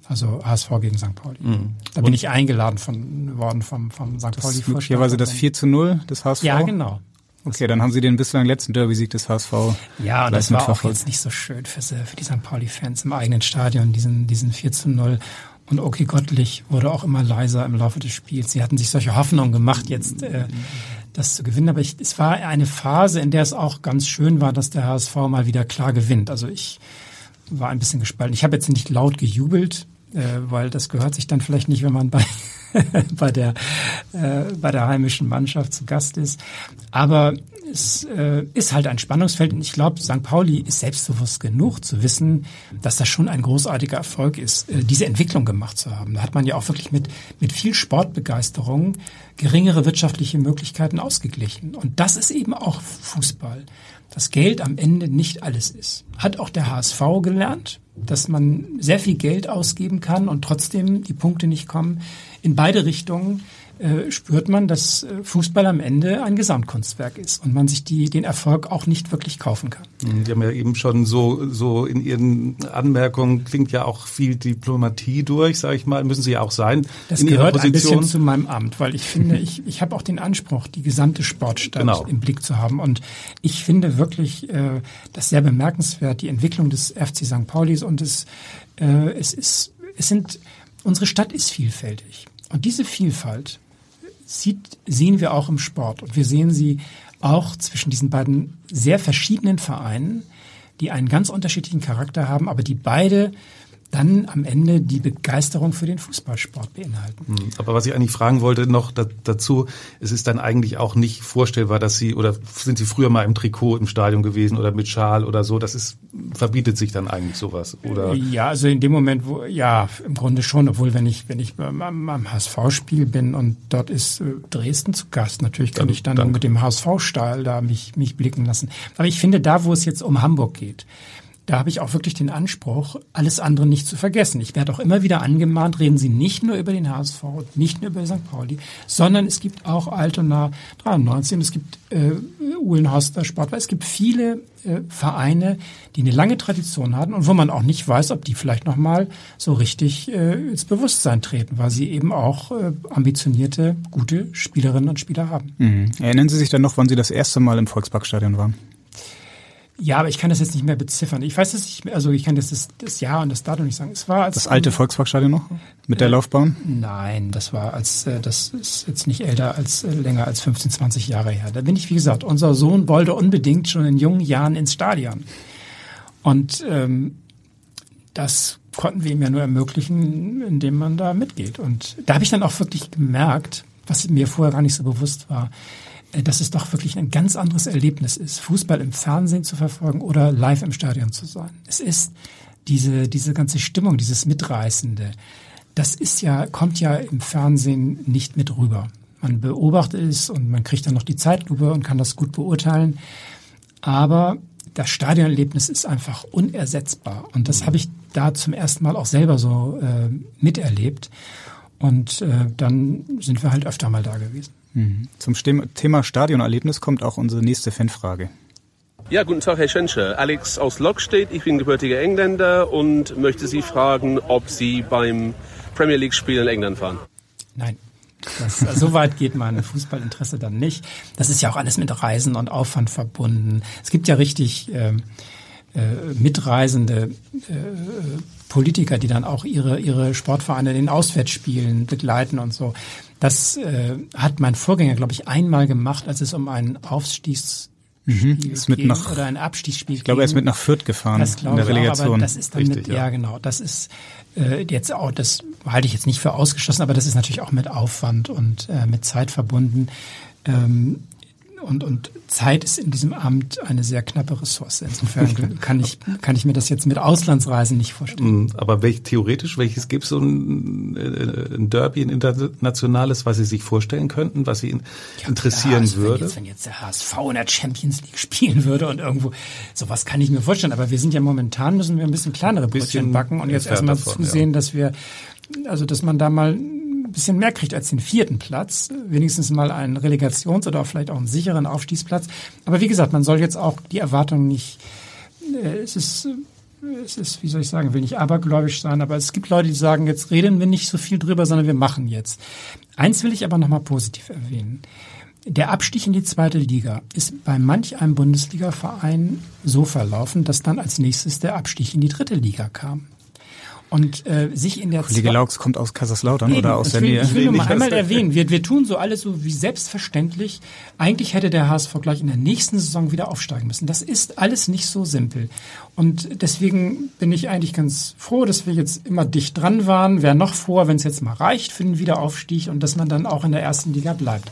Also HSV gegen St. Pauli. Mhm. Da bin ich eingeladen von, worden vom, vom St. Pauli. Möglicherweise das 4 zu 0 des HSV? Ja, genau. Okay, dann haben Sie den bislang letzten Derby-Sieg des HSV. Ja, und das war auch jetzt nicht so schön für, für die St. Pauli-Fans im eigenen Stadion, diesen, diesen 4 zu 0. Und Oki Gottlich wurde auch immer leiser im Laufe des Spiels. Sie hatten sich solche Hoffnungen gemacht, jetzt äh, das zu gewinnen. Aber ich, es war eine Phase, in der es auch ganz schön war, dass der HSV mal wieder klar gewinnt. Also ich war ein bisschen gespalten. Ich habe jetzt nicht laut gejubelt, äh, weil das gehört sich dann vielleicht nicht, wenn man bei bei der äh, bei der heimischen Mannschaft zu Gast ist. Aber es äh, ist halt ein Spannungsfeld und ich glaube, St. Pauli ist selbstbewusst genug zu wissen, dass das schon ein großartiger Erfolg ist, äh, diese Entwicklung gemacht zu haben. Da hat man ja auch wirklich mit mit viel Sportbegeisterung geringere wirtschaftliche Möglichkeiten ausgeglichen. Und das ist eben auch Fußball. Dass Geld am Ende nicht alles ist. Hat auch der HSV gelernt, dass man sehr viel Geld ausgeben kann und trotzdem die Punkte nicht kommen in beide Richtungen äh, spürt man, dass äh, Fußball am Ende ein Gesamtkunstwerk ist und man sich die, den Erfolg auch nicht wirklich kaufen kann. Mhm, Sie haben ja eben schon so, so in Ihren Anmerkungen klingt ja auch viel Diplomatie durch, sage ich mal, müssen Sie ja auch sein. Das gehört ein bisschen zu meinem Amt, weil ich finde, ich, ich habe auch den Anspruch, die gesamte Sportstadt genau. im Blick zu haben. Und ich finde wirklich äh, das sehr bemerkenswert, die Entwicklung des FC St. Paulis und es, äh, es ist, es sind, unsere Stadt ist vielfältig. Und diese Vielfalt sieht, sehen wir auch im Sport. Und wir sehen sie auch zwischen diesen beiden sehr verschiedenen Vereinen, die einen ganz unterschiedlichen Charakter haben, aber die beide dann am Ende die Begeisterung für den Fußballsport beinhalten. Hm, aber was ich eigentlich fragen wollte noch dazu, es ist dann eigentlich auch nicht vorstellbar, dass Sie oder sind Sie früher mal im Trikot im Stadion gewesen oder mit Schal oder so, das ist verbietet sich dann eigentlich sowas oder? Ja, also in dem Moment, wo ja, im Grunde schon, obwohl wenn ich wenn ich beim, beim HSV-Spiel bin und dort ist äh, Dresden zu Gast, natürlich kann dann, ich dann, dann mit dem HSV-Stahl da mich mich blicken lassen. Aber ich finde da, wo es jetzt um Hamburg geht, da habe ich auch wirklich den Anspruch, alles andere nicht zu vergessen. Ich werde auch immer wieder angemahnt, reden Sie nicht nur über den HSV, nicht nur über St. Pauli, sondern es gibt auch Altona 93, es gibt äh, Uhlenhorster Sport, es gibt viele äh, Vereine, die eine lange Tradition hatten und wo man auch nicht weiß, ob die vielleicht nochmal so richtig äh, ins Bewusstsein treten, weil sie eben auch äh, ambitionierte, gute Spielerinnen und Spieler haben. Mhm. Erinnern Sie sich dann noch, wann Sie das erste Mal im Volksparkstadion waren? Ja, aber ich kann das jetzt nicht mehr beziffern. Ich weiß es nicht, also ich kann das, das, das Jahr und das Datum nicht sagen. Es war als das alte Volksparkstadion noch mit der äh, Laufbahn? Nein, das war als äh, das ist jetzt nicht älter als äh, länger als 15, 20 Jahre her. Da bin ich wie gesagt, unser Sohn wollte unbedingt schon in jungen Jahren ins Stadion und ähm, das konnten wir ihm ja nur ermöglichen, indem man da mitgeht. Und da habe ich dann auch wirklich gemerkt, was mir vorher gar nicht so bewusst war dass es doch wirklich ein ganz anderes Erlebnis ist, Fußball im Fernsehen zu verfolgen oder live im Stadion zu sein. Es ist diese, diese ganze Stimmung, dieses Mitreißende, das ist ja, kommt ja im Fernsehen nicht mit rüber. Man beobachtet es und man kriegt dann noch die Zeitlupe und kann das gut beurteilen. Aber das Stadionerlebnis ist einfach unersetzbar. Und das habe ich da zum ersten Mal auch selber so äh, miterlebt. Und äh, dann sind wir halt öfter mal da gewesen. Mhm. Zum Thema Stadionerlebnis kommt auch unsere nächste Fanfrage. Ja, guten Tag, Herr Schenscher. Alex aus Lockstedt. Ich bin gebürtiger Engländer und möchte Sie fragen, ob Sie beim Premier League-Spiel in England fahren. Nein. Das, also so weit geht mein Fußballinteresse dann nicht. Das ist ja auch alles mit Reisen und Aufwand verbunden. Es gibt ja richtig äh, äh, mitreisende äh, Politiker, die dann auch ihre, ihre Sportvereine in den Auswärtsspielen begleiten und so. Das äh, hat mein Vorgänger, glaube ich, einmal gemacht, als es um einen Aufstiegs mhm. ist mit nach, oder ein Abstiegsspiel Ich glaube, er ist mit nach Fürth gefahren das in der Relegation. Auch, aber das ist dann Richtig, mit, ja. ja. genau, das ist äh, jetzt auch, das halte ich jetzt nicht für ausgeschlossen, aber das ist natürlich auch mit Aufwand und äh, mit Zeit verbunden. Ähm, und, und Zeit ist in diesem Amt eine sehr knappe Ressource. Insofern kann ich, kann ich mir das jetzt mit Auslandsreisen nicht vorstellen. Mm, aber welch, theoretisch, welches gibt es so ein, äh, ein Derby, ein internationales, was Sie sich vorstellen könnten, was Sie ja, interessieren also würde? Wenn jetzt, wenn jetzt der HSV in der Champions League spielen würde und irgendwo, sowas kann ich mir vorstellen. Aber wir sind ja momentan, müssen wir ein bisschen kleinere Brötchen backen und jetzt erstmal zusehen, ja. dass wir, also dass man da mal ein bisschen mehr kriegt als den vierten Platz, wenigstens mal einen Relegations- oder vielleicht auch einen sicheren Aufstiegsplatz. Aber wie gesagt, man soll jetzt auch die Erwartungen nicht, äh, es ist, es ist, wie soll ich sagen, will nicht abergläubisch sein, aber es gibt Leute, die sagen, jetzt reden wir nicht so viel drüber, sondern wir machen jetzt. Eins will ich aber nochmal positiv erwähnen. Der Abstieg in die zweite Liga ist bei manch einem Bundesligaverein so verlaufen, dass dann als nächstes der Abstieg in die dritte Liga kam und äh, sich in der Kollege Laux kommt aus Kaiserslautern Eben, oder aus der will, Nähe. Ich will nur mal einmal erwähnen, wir, wir tun so alles so wie selbstverständlich. Eigentlich hätte der HSV gleich in der nächsten Saison wieder aufsteigen müssen. Das ist alles nicht so simpel. Und deswegen bin ich eigentlich ganz froh, dass wir jetzt immer dicht dran waren. Wäre noch vor, wenn es jetzt mal reicht für den Wiederaufstieg und dass man dann auch in der ersten Liga bleibt.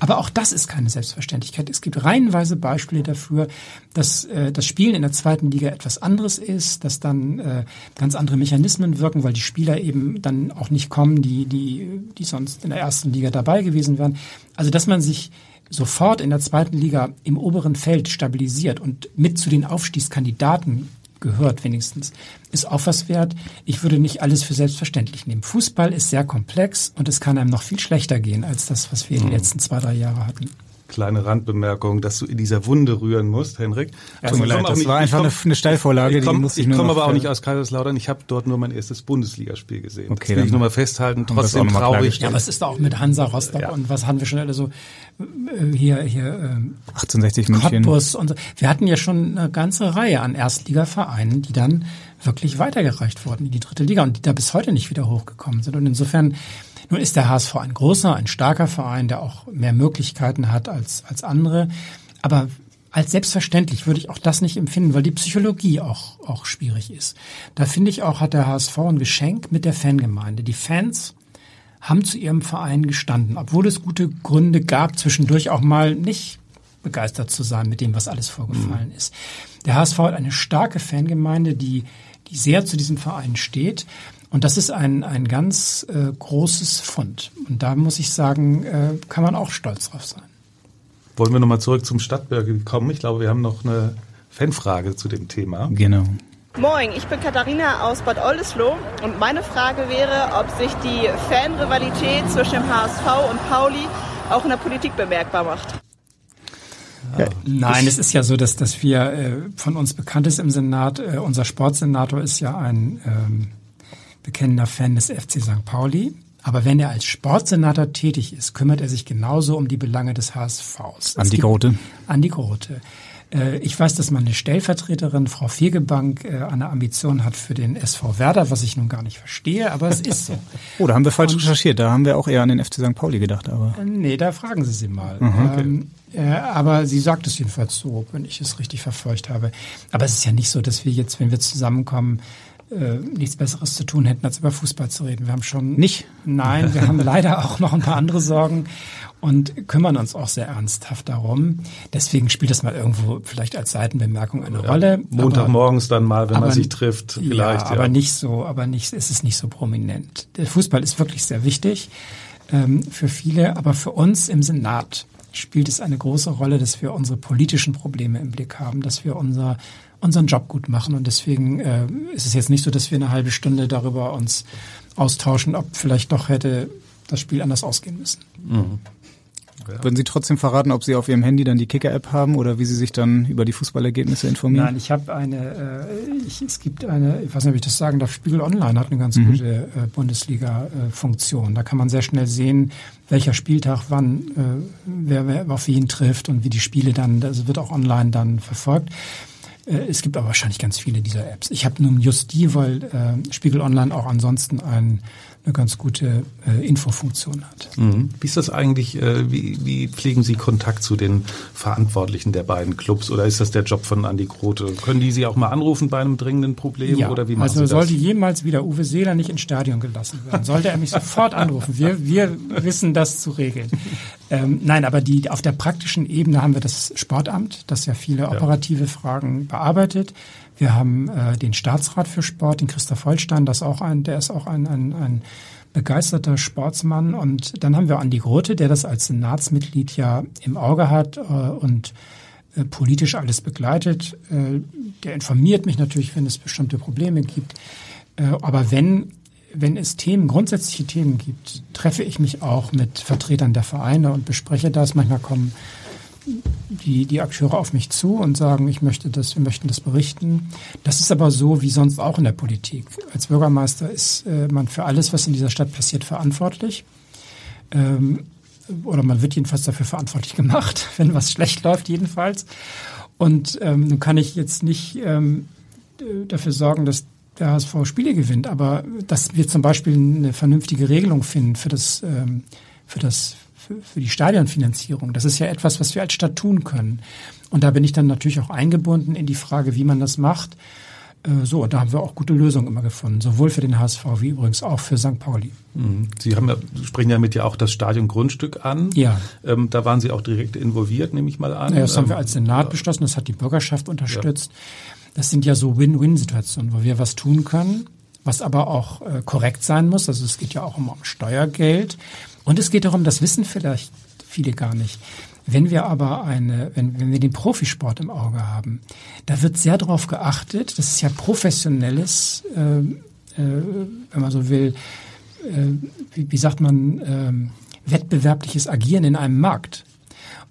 Aber auch das ist keine Selbstverständlichkeit. Es gibt reihenweise Beispiele dafür, dass äh, das Spielen in der zweiten Liga etwas anderes ist, dass dann äh, ganz andere Mechanismen wirken, weil die Spieler eben dann auch nicht kommen, die, die, die sonst in der ersten Liga dabei gewesen wären. Also dass man sich sofort in der zweiten Liga im oberen Feld stabilisiert und mit zu den Aufstiegskandidaten gehört wenigstens, ist auch was wert. Ich würde nicht alles für selbstverständlich nehmen. Fußball ist sehr komplex und es kann einem noch viel schlechter gehen als das, was wir in den mhm. letzten zwei, drei Jahren hatten kleine Randbemerkung, dass du in dieser Wunde rühren musst, Henrik. Ja, Tut mir leid, das nicht, war einfach komm, eine Steilvorlage. Ich komme komm aber auch nicht aus Kaiserslautern. Ich habe dort nur mein erstes Bundesligaspiel gesehen. Okay, das will ich nur mal festhalten. Trotzdem traurig. Ja, aber es ist auch mit Hansa Rostock ja. und was haben wir schon alle so äh, hier hier äh, 1860 München. Cottbus und so. Wir hatten ja schon eine ganze Reihe an Erstligavereinen, die dann wirklich weitergereicht wurden in die dritte Liga und die da bis heute nicht wieder hochgekommen sind. Und insofern nun ist der HSV ein großer, ein starker Verein, der auch mehr Möglichkeiten hat als, als andere. Aber als selbstverständlich würde ich auch das nicht empfinden, weil die Psychologie auch, auch schwierig ist. Da finde ich auch, hat der HSV ein Geschenk mit der Fangemeinde. Die Fans haben zu ihrem Verein gestanden, obwohl es gute Gründe gab, zwischendurch auch mal nicht begeistert zu sein mit dem, was alles vorgefallen mhm. ist. Der HSV hat eine starke Fangemeinde, die, die sehr zu diesem Verein steht. Und das ist ein, ein ganz äh, großes Fund. Und da muss ich sagen, äh, kann man auch stolz drauf sein. Wollen wir nochmal zurück zum Stadtbürger kommen? Ich glaube, wir haben noch eine Fanfrage zu dem Thema. Genau. Moin, ich bin Katharina aus Bad Oldesloe und meine Frage wäre, ob sich die Fanrivalität zwischen dem HSV und Pauli auch in der Politik bemerkbar macht. Ja, Nein, es ist ja so, dass, dass wir äh, von uns bekannt ist im Senat, äh, unser Sportsenator ist ja ein ähm, bekennender Fan des FC St. Pauli. Aber wenn er als Sportsenator tätig ist, kümmert er sich genauso um die Belange des HSVs. Andi Grote. Andi Grote. Äh, ich weiß, dass meine Stellvertreterin, Frau Fegebank, äh, eine Ambition hat für den SV Werder, was ich nun gar nicht verstehe, aber es ist so. oh, da haben wir falsch Und, recherchiert. Da haben wir auch eher an den FC St. Pauli gedacht. Aber äh, Nee, da fragen Sie sie mal. Mhm, okay. ähm, äh, aber sie sagt es jedenfalls so, wenn ich es richtig verfolgt habe. Aber es ist ja nicht so, dass wir jetzt, wenn wir zusammenkommen, äh, nichts Besseres zu tun hätten, als über Fußball zu reden. Wir haben schon nicht. Nein, wir haben leider auch noch ein paar andere Sorgen und kümmern uns auch sehr ernsthaft darum. Deswegen spielt das mal irgendwo vielleicht als Seitenbemerkung eine ja, Rolle. Montagmorgens dann mal, wenn aber, man sich trifft, vielleicht. Ja, aber nicht so, aber nicht, ist es nicht so prominent. Der Fußball ist wirklich sehr wichtig ähm, für viele, aber für uns im Senat spielt es eine große Rolle, dass wir unsere politischen Probleme im Blick haben, dass wir unser unseren Job gut machen. Und deswegen äh, ist es jetzt nicht so, dass wir eine halbe Stunde darüber uns austauschen, ob vielleicht doch hätte das Spiel anders ausgehen müssen. Mhm. Ja. Würden Sie trotzdem verraten, ob Sie auf Ihrem Handy dann die Kicker-App haben oder wie Sie sich dann über die Fußballergebnisse informieren? Nein, ich habe eine, äh, ich, es gibt eine, ich weiß nicht, ob ich das sagen darf, Spiegel Online hat eine ganz mhm. gute äh, Bundesliga-Funktion. Da kann man sehr schnell sehen, welcher Spieltag wann, äh, wer, wer auf wen trifft und wie die Spiele dann, das wird auch online dann verfolgt. Äh, es gibt aber wahrscheinlich ganz viele dieser Apps. Ich habe nun just die, weil äh, Spiegel Online auch ansonsten ein, eine ganz gute äh, Infofunktion hat. Mhm. Wie ist das eigentlich, äh, wie, wie pflegen Sie Kontakt zu den Verantwortlichen der beiden Clubs oder ist das der Job von Andi Grote? Können die Sie auch mal anrufen bei einem dringenden Problem ja, oder wie machen also sollte jemals wieder Uwe Seeler nicht ins Stadion gelassen werden, sollte er mich sofort anrufen. Wir, wir wissen das zu regeln. Ähm, nein, aber die, auf der praktischen Ebene haben wir das Sportamt, das ja viele operative ja. Fragen bearbeitet. Wir haben äh, den Staatsrat für Sport, den Christoph Holstein, das auch ein, der ist auch ein, ein, ein begeisterter Sportsmann. Und dann haben wir Andi Grote, der das als Senatsmitglied ja im Auge hat äh, und äh, politisch alles begleitet. Äh, der informiert mich natürlich, wenn es bestimmte Probleme gibt. Äh, aber wenn wenn es Themen, grundsätzliche Themen gibt, treffe ich mich auch mit Vertretern der Vereine und bespreche das. Manchmal kommen die, die Akteure auf mich zu und sagen, ich möchte das, wir möchten das berichten. Das ist aber so wie sonst auch in der Politik. Als Bürgermeister ist äh, man für alles, was in dieser Stadt passiert, verantwortlich. Ähm, oder man wird jedenfalls dafür verantwortlich gemacht, wenn was schlecht läuft, jedenfalls. Und ähm, nun kann ich jetzt nicht ähm, dafür sorgen, dass der HSV Spiele gewinnt, aber dass wir zum Beispiel eine vernünftige Regelung finden für das, ähm, für das für, die Stadionfinanzierung. Das ist ja etwas, was wir als Stadt tun können. Und da bin ich dann natürlich auch eingebunden in die Frage, wie man das macht. Äh, so, da haben wir auch gute Lösungen immer gefunden, sowohl für den HSV wie übrigens auch für St. Pauli. Mhm. Sie haben ja, sprechen ja mit ja auch das Stadiongrundstück an. Ja. Ähm, da waren Sie auch direkt involviert, nehme ich mal an. Ja, das haben wir als Senat ähm, beschlossen, das hat die Bürgerschaft unterstützt. Ja. Das sind ja so Win-Win-Situationen, wo wir was tun können, was aber auch äh, korrekt sein muss. Also es geht ja auch um, um Steuergeld. Und es geht darum, das wissen vielleicht viele gar nicht. Wenn wir aber eine, wenn, wenn wir den Profisport im Auge haben, da wird sehr darauf geachtet, das ist ja professionelles, äh, äh, wenn man so will, äh, wie, wie sagt man, äh, wettbewerbliches Agieren in einem Markt.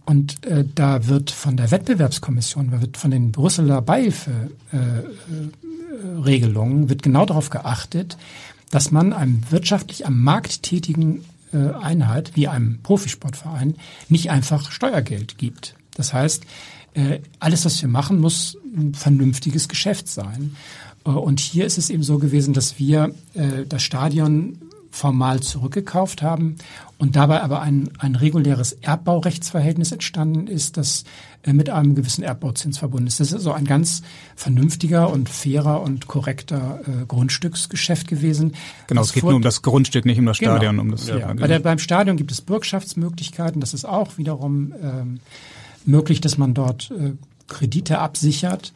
Und äh, da wird von der Wettbewerbskommission, da wird von den Brüsseler Beihilferegelungen, äh, wird genau darauf geachtet, dass man einem wirtschaftlich am Markt tätigen äh, Einheit wie einem Profisportverein nicht einfach Steuergeld gibt. Das heißt, äh, alles, was wir machen, muss ein vernünftiges Geschäft sein. Äh, und hier ist es eben so gewesen, dass wir das Stadion formal zurückgekauft haben und dabei aber ein, ein reguläres Erbbaurechtsverhältnis entstanden ist, das äh, mit einem gewissen Erbbauzins verbunden ist. Das ist also ein ganz vernünftiger und fairer und korrekter äh, Grundstücksgeschäft gewesen. Genau, es geht nur um das Grundstück, nicht um das genau. Stadion. Genau. Um das, ja, ja. Bei der, beim Stadion gibt es Bürgschaftsmöglichkeiten. Das ist auch wiederum ähm, möglich, dass man dort äh, Kredite absichert.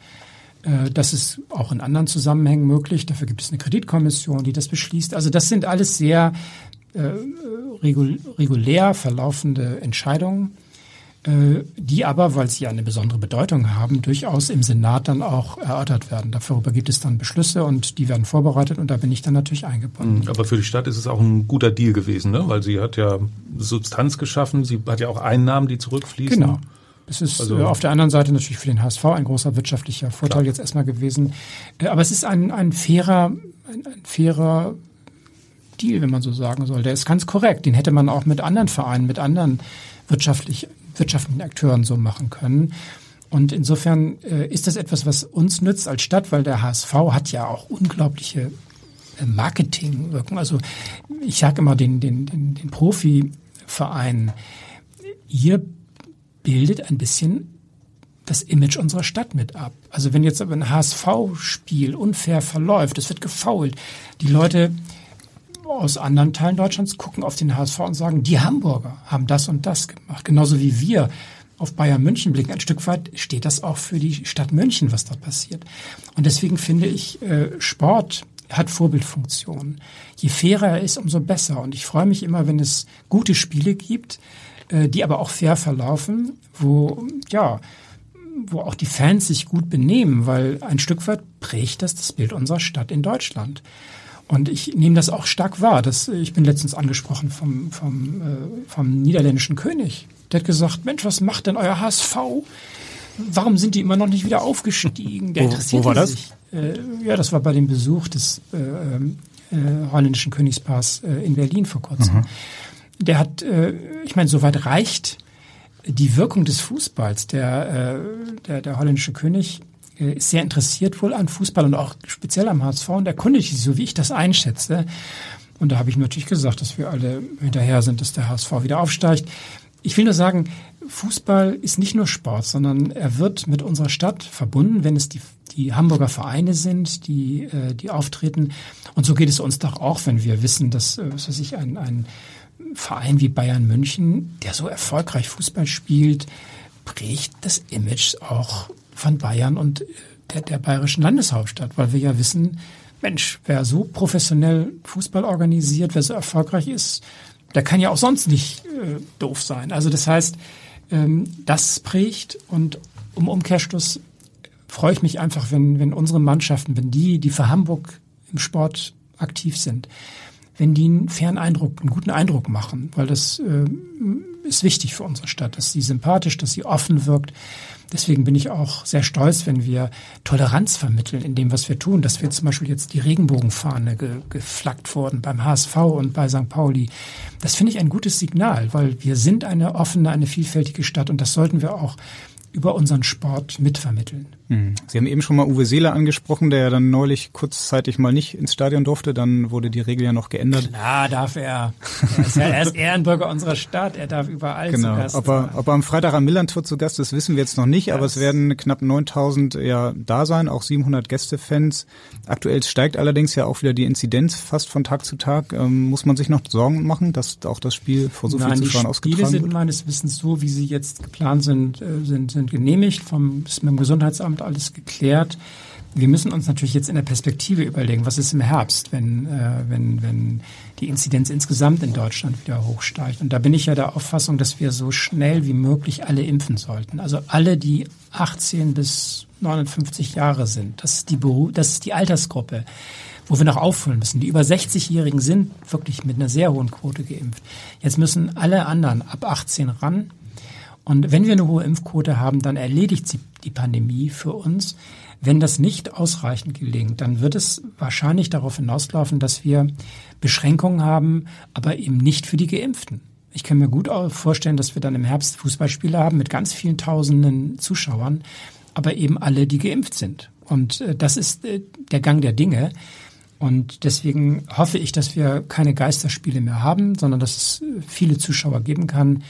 Äh, das ist auch in anderen Zusammenhängen möglich. Dafür gibt es eine Kreditkommission, die das beschließt. Also das sind alles sehr äh, regulär verlaufende Entscheidungen, äh, die aber, weil sie eine besondere Bedeutung haben, durchaus im Senat dann auch erörtert werden. Darüber gibt es dann Beschlüsse und die werden vorbereitet und da bin ich dann natürlich eingebunden. Mhm, aber für die Stadt ist es auch ein guter Deal gewesen, ne? weil sie hat ja Substanz geschaffen, sie hat ja auch Einnahmen, die zurückfließen. Genau. Es ist also, äh, auf der anderen Seite natürlich für den HSV ein großer wirtschaftlicher Vorteil klar. jetzt erstmal gewesen. Äh, aber es ist ein, ein fairer, ein, ein fairer Deal, wenn man so sagen soll. Der ist ganz korrekt. Den hätte man auch mit anderen Vereinen, mit anderen wirtschaftlich, wirtschaftlichen Akteuren so machen können. Und insofern äh, ist das etwas, was uns nützt als Stadt, weil der HSV hat ja auch unglaubliche äh, Marketingwirkung. Also ich sage immer den, den, den, den Profivereinen, ihr bildet ein bisschen das Image unserer Stadt mit ab. Also wenn jetzt ein HSV-Spiel unfair verläuft, es wird gefault, die Leute aus anderen Teilen Deutschlands gucken auf den HSV und sagen, die Hamburger haben das und das gemacht. Genauso wie wir auf Bayern München blicken. Ein Stück weit steht das auch für die Stadt München, was dort passiert. Und deswegen finde ich, äh, Sport hat Vorbildfunktion. Je fairer er ist, umso besser. Und ich freue mich immer, wenn es gute Spiele gibt, die aber auch fair verlaufen, wo, ja, wo auch die Fans sich gut benehmen, weil ein Stück weit prägt das das Bild unserer Stadt in Deutschland. Und ich nehme das auch stark wahr. Dass, ich bin letztens angesprochen vom, vom, äh, vom niederländischen König. Der hat gesagt, Mensch, was macht denn euer HSV? Warum sind die immer noch nicht wieder aufgestiegen? Der interessiert wo war das? Sich. Äh, ja, das war bei dem Besuch des äh, äh, holländischen Königspaars äh, in Berlin vor kurzem. Mhm der hat, äh, ich meine, soweit reicht die Wirkung des Fußballs. Der, äh, der, der holländische König äh, ist sehr interessiert wohl an Fußball und auch speziell am HSV und erkundigt sich, so wie ich das einschätze. Und da habe ich natürlich gesagt, dass wir alle hinterher sind, dass der HSV wieder aufsteigt. Ich will nur sagen, Fußball ist nicht nur Sport, sondern er wird mit unserer Stadt verbunden, wenn es die, die Hamburger Vereine sind, die, äh, die auftreten. Und so geht es uns doch auch, wenn wir wissen, dass, äh, was weiß ich, ein, ein Verein wie Bayern München, der so erfolgreich Fußball spielt, prägt das Image auch von Bayern und der, der bayerischen Landeshauptstadt, weil wir ja wissen, Mensch, wer so professionell Fußball organisiert, wer so erfolgreich ist, der kann ja auch sonst nicht äh, doof sein. Also das heißt, ähm, das prägt und um Umkehrschluss freue ich mich einfach, wenn, wenn unsere Mannschaften, wenn die, die für Hamburg im Sport aktiv sind, wenn die einen fairen Eindruck, einen guten Eindruck machen, weil das äh, ist wichtig für unsere Stadt, dass sie sympathisch, dass sie offen wirkt. Deswegen bin ich auch sehr stolz, wenn wir Toleranz vermitteln in dem, was wir tun, dass wir zum Beispiel jetzt die Regenbogenfahne ge geflaggt wurden beim HSV und bei St. Pauli. Das finde ich ein gutes Signal, weil wir sind eine offene, eine vielfältige Stadt und das sollten wir auch über unseren Sport mitvermitteln. Hm. Sie haben eben schon mal Uwe Seeler angesprochen, der ja dann neulich kurzzeitig mal nicht ins Stadion durfte. Dann wurde die Regel ja noch geändert. Klar darf er. Er ist, ja, er ist Ehrenbürger unserer Stadt. Er darf überall genau. zu Gast ob er, ob er am Freitag am Millantor zu Gast ist, wissen wir jetzt noch nicht. Das aber es werden knapp 9000 ja da sein, auch 700 Gästefans. Aktuell steigt allerdings ja auch wieder die Inzidenz fast von Tag zu Tag. Ähm, muss man sich noch Sorgen machen, dass auch das Spiel vor so vielen Zuschauern ausgetragen wird? Die Spiele sind meines Wissens so, wie sie jetzt geplant sind, äh, sind, sind genehmigt vom, ist mit dem Gesundheitsamt alles geklärt. Wir müssen uns natürlich jetzt in der Perspektive überlegen, was ist im Herbst, wenn, äh, wenn, wenn die Inzidenz insgesamt in Deutschland wieder hochsteigt. Und da bin ich ja der Auffassung, dass wir so schnell wie möglich alle impfen sollten. Also alle, die 18 bis 59 Jahre sind. Das ist die, Beru das ist die Altersgruppe, wo wir noch auffüllen müssen. Die über 60-Jährigen sind wirklich mit einer sehr hohen Quote geimpft. Jetzt müssen alle anderen ab 18 ran. Und wenn wir eine hohe Impfquote haben, dann erledigt sie die Pandemie für uns. Wenn das nicht ausreichend gelingt, dann wird es wahrscheinlich darauf hinauslaufen, dass wir Beschränkungen haben, aber eben nicht für die Geimpften. Ich kann mir gut vorstellen, dass wir dann im Herbst Fußballspiele haben mit ganz vielen tausenden Zuschauern, aber eben alle, die geimpft sind. Und äh, das ist äh, der Gang der Dinge. Und deswegen hoffe ich, dass wir keine Geisterspiele mehr haben, sondern dass es viele Zuschauer geben kann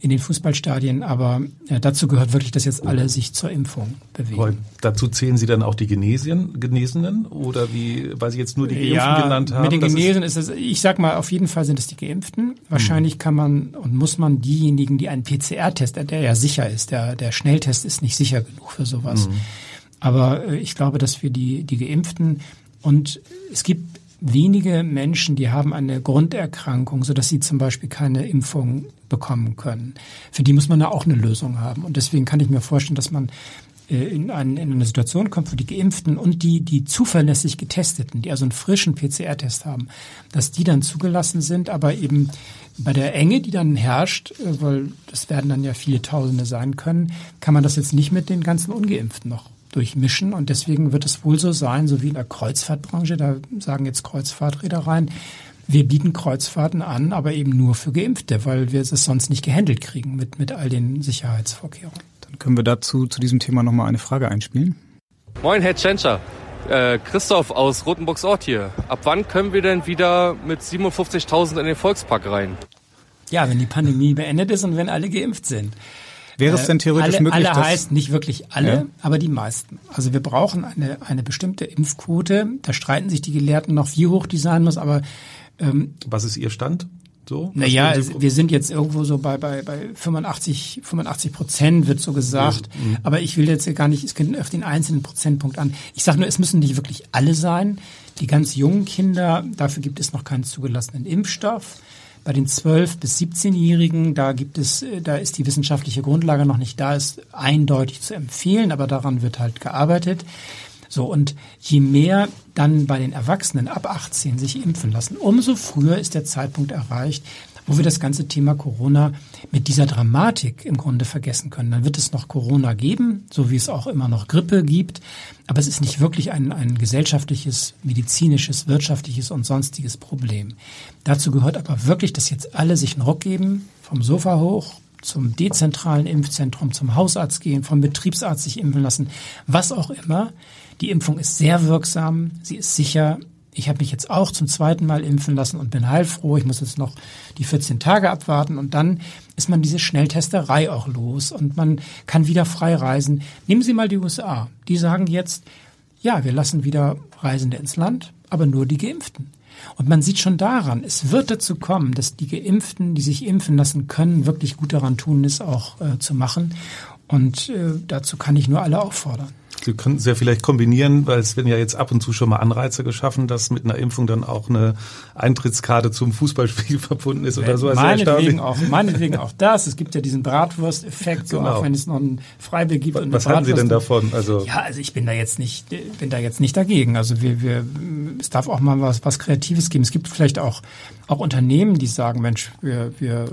in den Fußballstadien. Aber ja, dazu gehört wirklich, dass jetzt alle sich zur Impfung bewegen. Aber dazu zählen Sie dann auch die Genesien, Genesenen oder wie, weil Sie jetzt nur die Geimpften ja, genannt haben? Mit den das ist- Genesen ist es, ich sag mal, auf jeden Fall sind es die Geimpften. Wahrscheinlich kann man und muss man diejenigen, die einen PCR-Test, der ja sicher ist, der, der Schnelltest ist nicht sicher genug für sowas. Aber äh, ich glaube, dass wir die, die Geimpften und es gibt wenige Menschen, die haben eine Grunderkrankung, so dass sie zum Beispiel keine Impfung bekommen können. Für die muss man da auch eine Lösung haben. Und deswegen kann ich mir vorstellen, dass man äh, in, ein, in eine Situation kommt, wo die Geimpften und die, die zuverlässig Getesteten, die also einen frischen PCR-Test haben, dass die dann zugelassen sind, aber eben bei der Enge, die dann herrscht, äh, weil das werden dann ja viele Tausende sein können, kann man das jetzt nicht mit den ganzen Ungeimpften noch durchmischen und deswegen wird es wohl so sein, so wie in der Kreuzfahrtbranche, da sagen jetzt Kreuzfahrtreedereien, wir bieten Kreuzfahrten an, aber eben nur für Geimpfte, weil wir es sonst nicht gehandelt kriegen mit, mit all den Sicherheitsvorkehrungen. Dann können wir dazu zu diesem Thema nochmal eine Frage einspielen. Moin, Herr Tschentscher. Äh, Christoph aus Rotenburgsort hier. Ab wann können wir denn wieder mit 57.000 in den Volkspark rein? Ja, wenn die Pandemie beendet ist und wenn alle geimpft sind. Wäre es denn theoretisch alle, möglich, alle dass- heißt nicht wirklich alle, Ja. aber die meisten. Also wir brauchen eine, eine bestimmte Impfquote. Da streiten sich die Gelehrten noch, wie hoch die sein muss, aber ähm, Was ist Ihr Stand? So? Naja, es- wir sind jetzt irgendwo so bei, bei, bei 85, 85 Prozent wird so gesagt. Mhm. Aber ich will jetzt gar nicht, es kommt auf den einzelnen Prozentpunkt an. Ich sage nur, es müssen nicht wirklich alle sein. Die ganz jungen Kinder, dafür gibt es noch keinen zugelassenen Impfstoff. Bei den 12- bis 17-Jährigen, da gibt es, äh, da ist die wissenschaftliche Grundlage noch nicht da, ist eindeutig zu empfehlen, aber daran wird halt gearbeitet. So, und je mehr dann bei den Erwachsenen ab 18 sich impfen lassen, umso früher ist der Zeitpunkt erreicht, wo wir das ganze Thema Corona mit dieser Dramatik im Grunde vergessen können. Dann wird es noch Corona geben, so wie es auch immer noch Grippe gibt, aber es ist nicht wirklich ein, ein gesellschaftliches, medizinisches, wirtschaftliches und sonstiges Problem. Dazu gehört aber wirklich, dass jetzt alle sich einen Ruck geben, vom Sofa hoch, zum dezentralen Impfzentrum, zum Hausarzt gehen, vom Betriebsarzt sich impfen lassen, was auch immer. Die Impfung ist sehr wirksam, sie ist sicher. Ich habe mich jetzt auch zum zweiten Mal impfen lassen und bin heilfroh. Ich muss jetzt noch die 14 Tage abwarten und dann ist man diese Schnelltesterei auch los und man kann wieder frei reisen. Nehmen Sie mal die USA. Die sagen jetzt, ja, wir lassen wieder Reisende ins Land, aber nur die Geimpften. Und man sieht schon daran, es wird dazu kommen, dass die Geimpften, die sich impfen lassen können, wirklich gut daran tun, es auch äh, zu machen. Und äh, dazu kann ich nur alle auffordern. Sie könnten es ja vielleicht kombinieren, weil es werden ja jetzt ab und zu schon mal Anreize geschaffen, dass mit einer Impfung dann auch eine Eintrittskarte zum Fußballspiel verbunden ist oder so. Also meinetwegen auch, meinetwegen auch das. Es gibt ja diesen Bratwurst-Effekt, so Genau. auch wenn es noch ein Freibier gibt. und eine Was halten Sie denn davon? Also Ja, also ich bin da jetzt nicht, bin da jetzt nicht dagegen. Also wir, wir, es darf auch mal was, was Kreatives geben. Es gibt vielleicht auch, auch Unternehmen, die sagen, Mensch, wir, wir,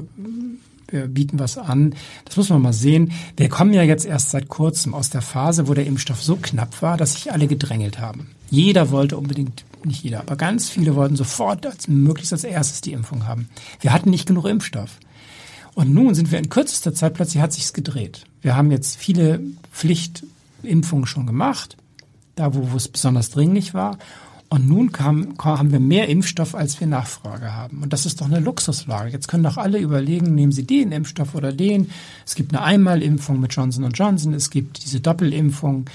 wir bieten was an. Das muss man mal sehen. Wir kommen ja jetzt erst seit kurzem aus der Phase, wo der Impfstoff so knapp war, dass sich alle gedrängelt haben. Jeder wollte unbedingt, nicht jeder, aber ganz viele wollten sofort als möglichst als erstes die Impfung haben. Wir hatten nicht genug Impfstoff. Und nun sind wir in kürzester Zeit plötzlich hat sich's gedreht. Wir haben jetzt viele Pflichtimpfungen schon gemacht, da wo, wo es besonders dringlich war. Und nun kam, haben wir mehr Impfstoff, als wir Nachfrage haben. Und das ist doch eine Luxuslage. Jetzt können doch alle überlegen, nehmen Sie den Impfstoff oder den. Es gibt eine Einmalimpfung mit Johnson Johnson. Es gibt diese Doppelimpfung.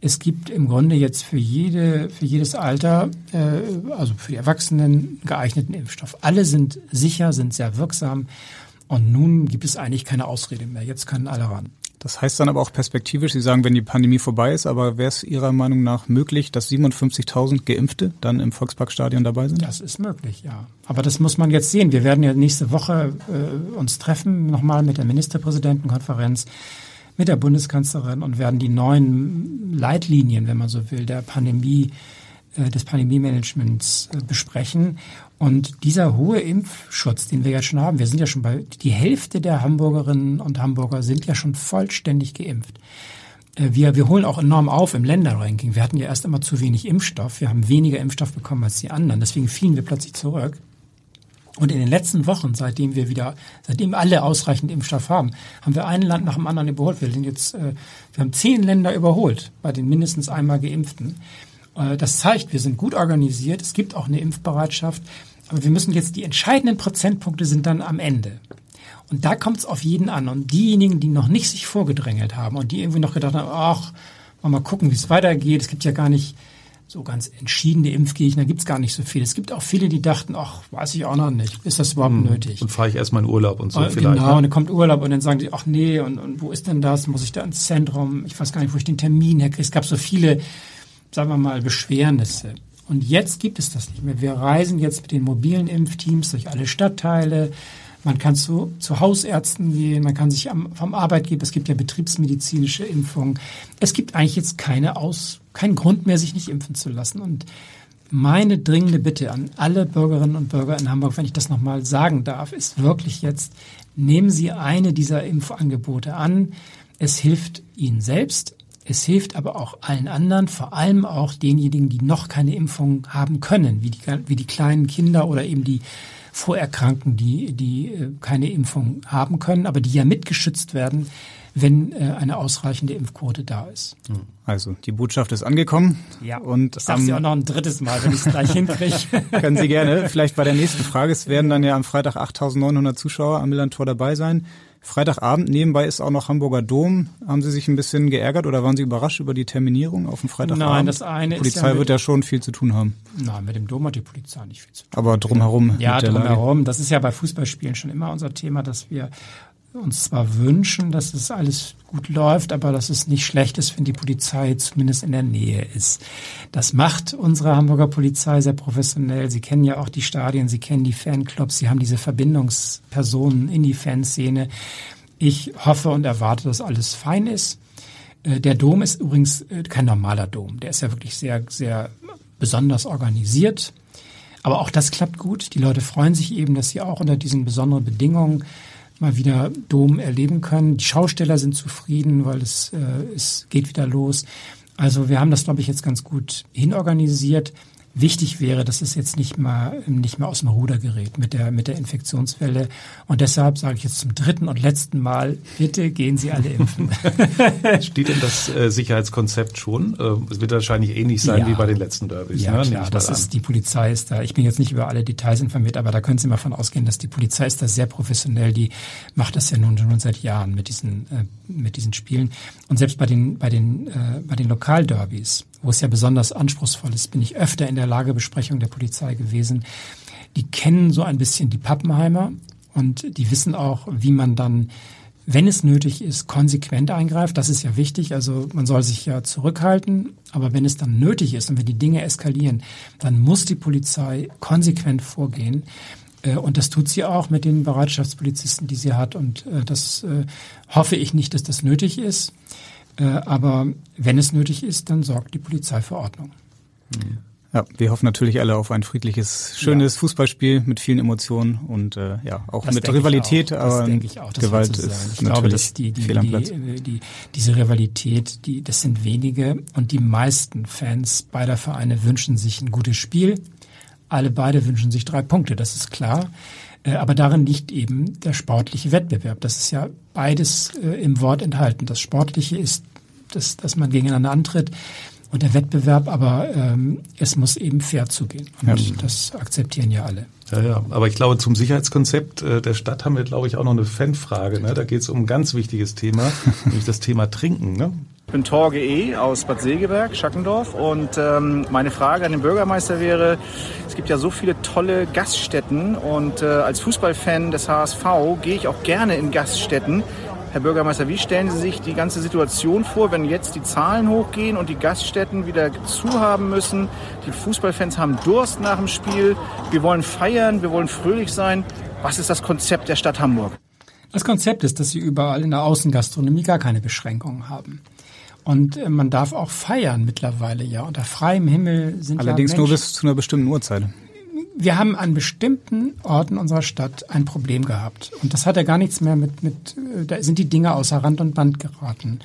Es gibt im Grunde jetzt für jede, für jedes Alter, äh, also für die Erwachsenen, geeigneten Impfstoff. Alle sind sicher, sind sehr wirksam. Und nun gibt es eigentlich keine Ausrede mehr. Jetzt können alle ran. Das heißt dann aber auch perspektivisch, Sie sagen, wenn die Pandemie vorbei ist, aber wäre es Ihrer Meinung nach möglich, dass 57.000 Geimpfte dann im Volksparkstadion dabei sind? Das ist möglich, ja. Aber das muss man jetzt sehen. Wir werden ja nächste Woche äh, uns treffen, nochmal mit der Ministerpräsidentenkonferenz, mit der Bundeskanzlerin und werden die neuen Leitlinien, wenn man so will, der Pandemie, des Pandemie-Managements äh, besprechen. Und dieser hohe Impfschutz, den wir jetzt schon haben, wir sind ja schon bei, die Hälfte der Hamburgerinnen und Hamburger sind ja schon vollständig geimpft. Äh, Wir, wir holen auch enorm auf im Länderranking. Wir hatten ja erst immer zu wenig Impfstoff. Wir haben weniger Impfstoff bekommen als die anderen. Deswegen fielen wir plötzlich zurück. Und in den letzten Wochen, seitdem wir wieder, seitdem alle ausreichend Impfstoff haben, haben wir ein Land nach dem anderen überholt. Wir sind jetzt, äh, wir haben zehn Länder überholt bei den mindestens einmal Geimpften. Äh, das zeigt, wir sind gut organisiert, es gibt auch eine Impfbereitschaft, aber wir müssen jetzt, die entscheidenden Prozentpunkte sind dann am Ende. Und da kommt es auf jeden an. Und diejenigen, die noch nicht sich vorgedrängelt haben und die irgendwie noch gedacht haben, ach, mal gucken, wie es weitergeht. Es gibt ja gar nicht so ganz entschiedene Impfgegner, gibt es gar nicht so viele. Es gibt auch viele, die dachten, ach, weiß ich auch noch nicht, ist das überhaupt hm. nötig? Und fahre ich erstmal in Urlaub und so und, vielleicht. Genau, ne? und dann kommt Urlaub und dann sagen die, ach nee, und, und wo ist denn das? Muss ich da ins Zentrum? Ich weiß gar nicht, wo ich den Termin herkriege. Es gab so viele, sagen wir mal, Beschwernisse. Und jetzt gibt es das nicht mehr. Wir reisen jetzt mit den mobilen Impfteams durch alle Stadtteile. Man kann zu, zu Hausärzten gehen, man kann sich am, vom Arbeitgeber, es gibt ja betriebsmedizinische Impfungen. Es gibt eigentlich jetzt keine Aus, keinen Grund mehr, sich nicht impfen zu lassen. Und meine dringende Bitte an alle Bürgerinnen und Bürger in Hamburg, wenn ich das nochmal sagen darf, ist wirklich jetzt, nehmen Sie eine dieser Impfangebote an. Es hilft Ihnen selbst, es hilft aber auch allen anderen, vor allem auch denjenigen, die noch keine Impfung haben können, wie die, wie die kleinen Kinder oder eben die Vorerkrankten, die, die äh, keine Impfung haben können, aber die ja mitgeschützt werden, wenn äh, eine ausreichende Impfquote da ist. Also die Botschaft ist angekommen. Ja. Und ich sage sie auch noch ein drittes Mal, wenn ich es gleich hinkriege. Können Sie gerne. Vielleicht bei der nächsten Frage. Es werden dann ja am Freitag 8.900 Zuschauer am Millantor dabei sein. Freitagabend nebenbei ist auch noch Hamburger Dom. Haben Sie sich ein bisschen geärgert oder waren Sie überrascht über die Terminierung auf dem Freitagabend? Nein, das eine die Polizei ja wird ja schon viel zu tun haben. Nein, mit dem Dom hat die Polizei nicht viel zu tun. Aber drumherum. Ja, drumherum. Das ist ja bei Fußballspielen schon immer unser Thema, dass wir uns zwar wünschen, dass es alles gut läuft, aber dass es nicht schlecht ist, wenn die Polizei zumindest in der Nähe ist. Das macht unsere Hamburger Polizei sehr professionell. Sie kennen ja auch die Stadien, sie kennen die Fanclubs, sie haben diese Verbindungspersonen in die Fanszene. Ich hoffe und erwarte, dass alles fein ist. Äh, der Dom ist übrigens äh, kein normaler Dom. Der ist ja wirklich sehr, sehr besonders organisiert. Aber auch das klappt gut. Die Leute freuen sich eben, dass sie auch unter diesen besonderen Bedingungen mal wieder Dom erleben können. Die Schausteller sind zufrieden, weil es, äh, es geht wieder los. Also wir haben das, glaube ich, jetzt ganz gut hinorganisiert wichtig wäre, dass es jetzt nicht mal nicht mehr aus dem Ruder gerät mit der mit der Infektionswelle. Und deshalb sage ich jetzt zum dritten und letzten Mal: Bitte gehen Sie alle impfen. Steht denn das äh, Sicherheitskonzept schon? Äh, es wird wahrscheinlich ähnlich sein ja. wie bei den letzten Derbys. Ja, ne? klar. Das ist die Polizei ist da. Ich bin jetzt nicht über alle Details informiert, aber da können Sie mal von ausgehen, dass die Polizei ist da sehr professionell. Die macht das ja nun schon seit Jahren mit diesen äh, mit diesen Spielen. Und selbst bei den bei den äh, bei den Lokalderbys wo es ja besonders anspruchsvoll ist, bin ich öfter in der Lagebesprechung der Polizei gewesen. Die kennen so ein bisschen die Pappenheimer und die wissen auch, wie man dann, wenn es nötig ist, konsequent eingreift. Das ist ja wichtig. Also man soll sich ja zurückhalten, aber wenn es dann nötig ist und wenn die Dinge eskalieren, dann muss die Polizei konsequent vorgehen. Äh, und das tut sie auch mit den Bereitschaftspolizisten, die sie hat. Und äh, das äh, hoffe ich nicht, dass das nötig ist. Äh, aber wenn es nötig ist, dann sorgt die Polizei für Ordnung. Ja, wir hoffen natürlich alle auf ein friedliches, schönes ja. Fußballspiel mit vielen Emotionen und äh, ja auch das mit Rivalität, auch. aber auch, Gewalt ist ich glaube, dass die, die, die, die, diese Rivalität, die, das sind wenige und die meisten Fans beider Vereine wünschen sich ein gutes Spiel. Alle beide wünschen sich drei Punkte, das ist klar. Äh, aber darin liegt eben der sportliche Wettbewerb. Das ist ja beides äh, im Wort enthalten. Das Sportliche ist, das, dass man gegeneinander antritt und der Wettbewerb, aber ähm, es muss eben fair zugehen. Und ja. das akzeptieren ja alle. Ja, ja, aber ich glaube, zum Sicherheitskonzept äh, der Stadt haben wir, glaube ich, auch noch eine Fanfrage. Ne? Da geht es um ein ganz wichtiges Thema, nämlich das Thema Trinken. Ne? Ich bin Torge E. aus Bad Segeberg, Schackendorf. Und ähm, meine Frage an den Bürgermeister wäre, es gibt ja so viele tolle Gaststätten und äh, als Fußballfan des HSV gehe ich auch gerne in Gaststätten. Herr Bürgermeister, wie stellen Sie sich die ganze Situation vor, wenn jetzt die Zahlen hochgehen und die Gaststätten wieder zu haben müssen? Die Fußballfans haben Durst nach dem Spiel. Wir wollen feiern, wir wollen fröhlich sein. Was ist das Konzept der Stadt Hamburg? Das Konzept ist, dass Sie überall in der Außengastronomie gar keine Beschränkungen haben. Und äh, man darf auch feiern mittlerweile, ja. Unter freiem Himmel sind Allerdings ja nur bis zu einer bestimmten Uhrzeit. Wir haben an bestimmten Orten unserer Stadt ein Problem gehabt. Und das hat ja gar nichts mehr mit, mit, äh, da sind die Dinge außer Rand und Band geraten.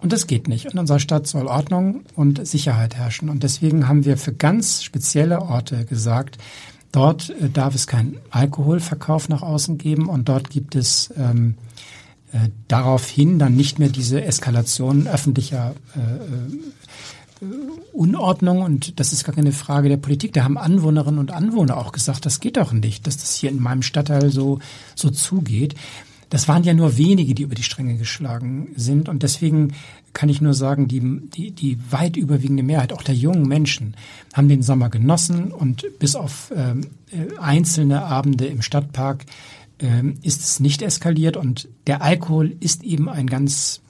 Und das geht nicht. In unserer Stadt soll Ordnung und Sicherheit herrschen. Und deswegen haben wir für ganz spezielle Orte gesagt, dort äh, darf es keinen Alkoholverkauf nach außen geben und dort gibt es ähm, äh, daraufhin dann nicht mehr diese Eskalation öffentlicher äh, Unordnung und das ist gar keine Frage der Politik. Da haben Anwohnerinnen und Anwohner auch gesagt, das geht doch nicht, dass das hier in meinem Stadtteil so, so zugeht. Das waren ja nur wenige, die über die Stränge geschlagen sind und deswegen kann ich nur sagen, die, die, die weit überwiegende Mehrheit, auch der jungen Menschen, haben den Sommer genossen und bis auf ähm, äh, einzelne Abende im Stadtpark ähm, ist es nicht eskaliert und der Alkohol ist eben ein ganz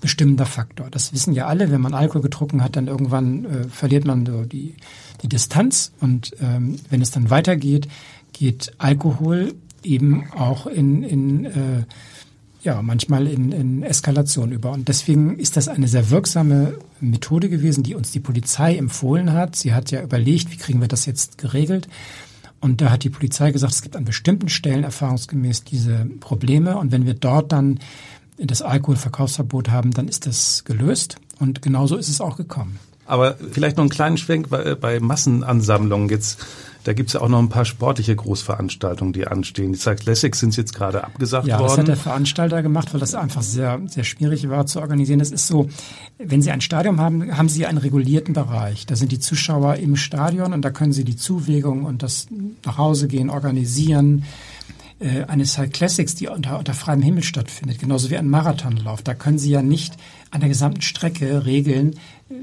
bestimmender Faktor. Das wissen ja alle, wenn man Alkohol getrunken hat, dann irgendwann äh, verliert man so die, die Distanz und ähm, wenn es dann weitergeht, geht Alkohol eben auch in, in äh, ja, manchmal in, in Eskalation über. Und deswegen ist das eine sehr wirksame Methode gewesen, die uns die Polizei empfohlen hat. Sie hat ja überlegt, wie kriegen wir das jetzt geregelt. Und da hat die Polizei gesagt, es gibt an bestimmten Stellen erfahrungsgemäß diese Probleme. Und wenn wir dort dann das Alkoholverkaufsverbot haben, dann ist das gelöst. Und genauso ist es auch gekommen. Aber vielleicht noch einen kleinen Schwenk bei, bei Massenansammlungen. Jetzt, da gibt's ja auch noch ein paar sportliche Großveranstaltungen, die anstehen. Die Cyclassics sind jetzt gerade abgesagt ja, worden. Ja, das hat der Veranstalter gemacht, weil das einfach sehr, sehr schwierig war zu organisieren. Das ist so, wenn Sie ein Stadion haben, haben Sie einen regulierten Bereich. Da sind die Zuschauer im Stadion und da können Sie die Zuwägung und das nach Hause gehen organisieren äh, eine Cyclassics, die unter, unter freiem Himmel stattfindet, genauso wie ein Marathonlauf. Da können Sie ja nicht an der gesamten Strecke regeln, äh,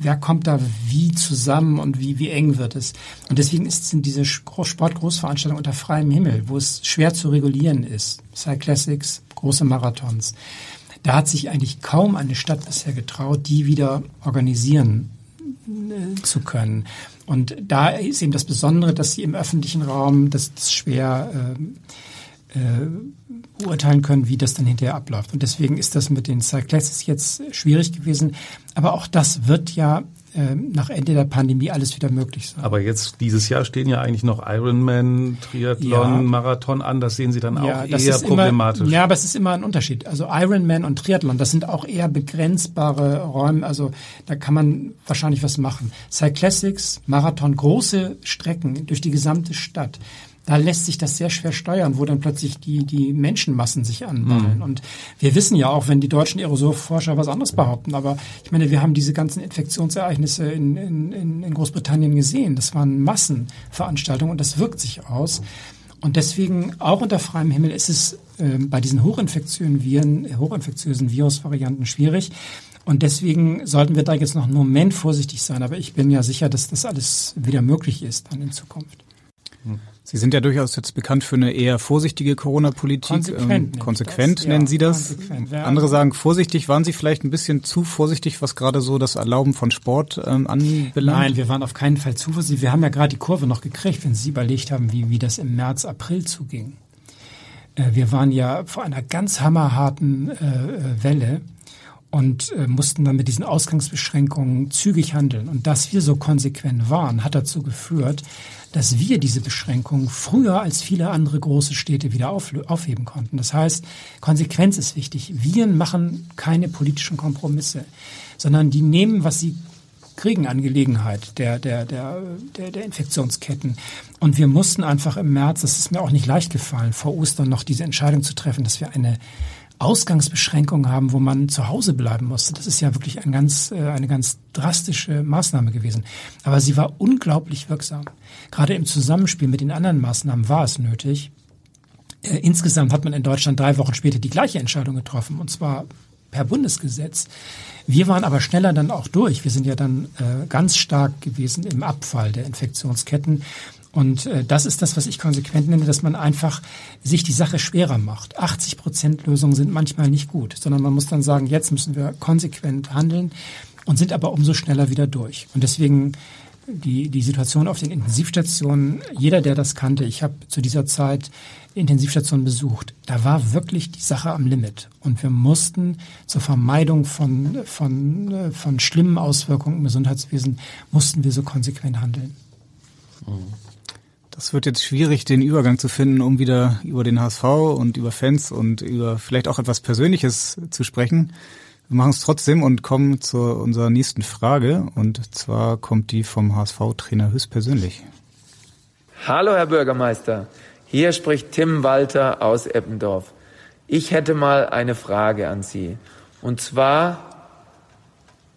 wer kommt da wie zusammen und wie, wie eng wird es. Und deswegen ist, sind diese Sportgroßveranstaltungen unter freiem Himmel, wo es schwer zu regulieren ist. Cyclassics, große Marathons. Da hat sich eigentlich kaum eine Stadt bisher getraut, die wieder organisieren äh, zu können. Und da ist eben das Besondere, dass sie im öffentlichen Raum das, das schwer äh, äh, beurteilen können, wie das dann hinterher abläuft. Und deswegen ist das mit den Cyclassics jetzt schwierig gewesen. Aber auch das wird ja äh, nach Ende der Pandemie alles wieder möglich sein. Aber jetzt dieses Jahr stehen ja eigentlich noch Ironman, Triathlon, ja. Marathon an. Das sehen Sie dann ja, auch eher problematisch. Immer, ja, aber es ist immer ein Unterschied. Also Ironman und Triathlon, das sind auch eher begrenzbare Räume. Also da kann man wahrscheinlich was machen. Cyclassics, Marathon, große Strecken durch die gesamte Stadt da lässt sich das sehr schwer steuern, wo dann plötzlich die, die Menschenmassen sich anballen. Mhm. Und wir wissen ja auch, wenn die deutschen Aerosolforscher was anderes behaupten, aber ich meine, wir haben diese ganzen Infektionsereignisse in, in, in Großbritannien gesehen. Das waren Massenveranstaltungen und das wirkt sich aus. Und deswegen, auch unter freiem Himmel, ist es äh, bei diesen hochinfektiösen Viren, hochinfektiösen Virusvarianten schwierig. Und deswegen sollten wir da jetzt noch einen Moment vorsichtig sein. Aber ich bin ja sicher, dass das alles wieder möglich ist dann in Zukunft. Sie sind ja durchaus jetzt bekannt für eine eher vorsichtige Corona-Politik. Konsequent, ähm, konsequent das, nennen ja, Sie das. Andere sagen vorsichtig. Waren Sie vielleicht ein bisschen zu vorsichtig, was gerade so das Erlauben von Sport ähm, anbelangt? Nein, wir waren auf keinen Fall zu vorsichtig. Wir haben ja gerade die Kurve noch gekriegt, wenn Sie überlegt haben, wie, wie das im März, April zuging. Äh, wir waren ja vor einer ganz hammerharten äh, Welle und äh, mussten dann mit diesen Ausgangsbeschränkungen zügig handeln. Und dass wir so konsequent waren, hat dazu geführt, dass wir diese Beschränkungen früher als viele andere große Städte wieder auf, aufheben konnten. Das heißt, Konsequenz ist wichtig. Wir machen keine politischen Kompromisse, sondern die nehmen, was sie kriegen an Gelegenheit der, der, der, der, der Infektionsketten. Und wir mussten einfach im März, das ist mir auch nicht leicht gefallen, vor Ostern noch diese Entscheidung zu treffen, dass wir eine Ausgangsbeschränkungen haben, wo man zu Hause bleiben musste. Das ist ja wirklich ein ganz, äh, eine ganz drastische Maßnahme gewesen. Aber sie war unglaublich wirksam. Gerade im Zusammenspiel mit den anderen Maßnahmen war es nötig. Äh, insgesamt hat man in Deutschland drei Wochen später die gleiche Entscheidung getroffen, und zwar per Bundesgesetz. Wir waren aber schneller dann auch durch. Wir sind ja dann äh, ganz stark gewesen im Abfall der Infektionsketten. Und äh, das ist das, was ich konsequent nenne, dass man einfach sich die Sache schwerer macht. 80 Prozent Lösungen sind manchmal nicht gut, sondern man muss dann sagen, jetzt müssen wir konsequent handeln und sind aber umso schneller wieder durch. Und deswegen die, die Situation auf den Intensivstationen, jeder, der das kannte, ich habe zu dieser Zeit Intensivstationen besucht, da war wirklich die Sache am Limit. Und wir mussten zur Vermeidung von, von, äh, von schlimmen Auswirkungen im Gesundheitswesen, mussten wir so konsequent handeln. Mhm. Das wird jetzt schwierig, den Übergang zu finden, um wieder über den HSV und über Fans und über vielleicht auch etwas Persönliches zu sprechen. Wir machen es trotzdem und kommen zu unserer nächsten Frage. Und zwar kommt die vom HSV-Trainer höchstpersönlich. Hallo, Herr Bürgermeister. Hier spricht Tim Walter aus Eppendorf. Ich hätte mal eine Frage an Sie. Und zwar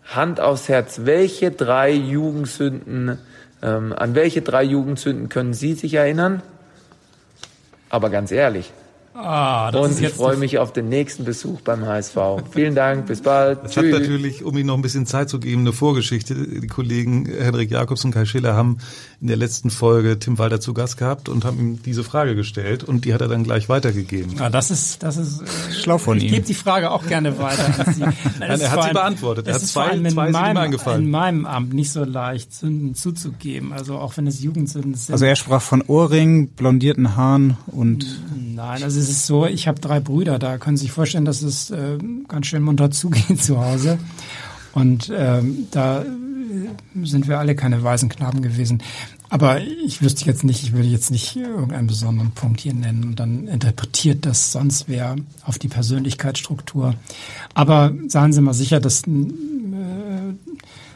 Hand aufs Herz, welche drei Jugendsünden, ähm, an welche drei Jugendsünden können Sie sich erinnern? Aber ganz ehrlich, Ah, das und ist ich freue mich auf den nächsten Besuch beim HSV. Vielen Dank, bis bald. Das hat natürlich, um Ihnen noch ein bisschen Zeit zu geben, eine Vorgeschichte. Die Kollegen Henrik Jakobs und Kai Schiller haben in der letzten Folge Tim Walter zu Gast gehabt und haben ihm diese Frage gestellt und die hat er dann gleich weitergegeben. Ja, das ist, das ist äh, Schlau von ich ihm. gebe die Frage auch gerne weiter. Nein, er hat sie allem- beantwortet. Er es hat ist vor zwei- allem in zwei meinem, eingefallen. In meinem Amt nicht so leicht, Sünden zuzugeben. Also auch wenn es Jugendsünden sind. Also er sprach von Ohrring, blondierten Haaren und Nein, also es ist so, ich habe drei Brüder, da können Sie sich vorstellen, dass es äh, ganz schön munter zugeht zu Hause. Und ähm, da sind wir alle keine weisen Knaben gewesen. Aber ich wüsste jetzt nicht, ich würde jetzt nicht irgendeinen besonderen Punkt hier nennen und dann interpretiert das sonst wer auf die Persönlichkeitsstruktur. Aber seien Sie mal sicher, dass äh,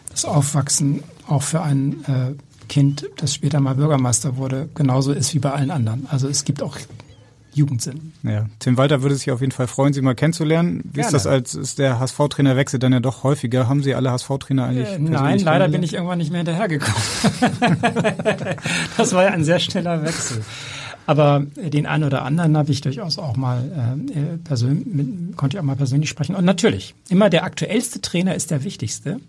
das Aufwachsen auch für ein äh, Kind, das später mal Bürgermeister wurde, genauso ist wie bei allen anderen. Also es gibt auch Jugendsinn. ja, Tim Walter würde sich auf jeden Fall freuen, Sie mal kennenzulernen. Wie ist Gerne. das als ist der HSV-Trainer wechselt dann ja doch häufiger? Haben Sie alle HSV-Trainer eigentlich? Äh, persönlich nein, leider bin ich irgendwann nicht mehr hinterhergekommen. das war ja ein sehr schneller Wechsel. Aber äh, den einen oder anderen habe ich durchaus auch mal äh, persönlich, mit, konnte ich auch mal persönlich sprechen. Und natürlich, immer der aktuellste Trainer ist der wichtigste.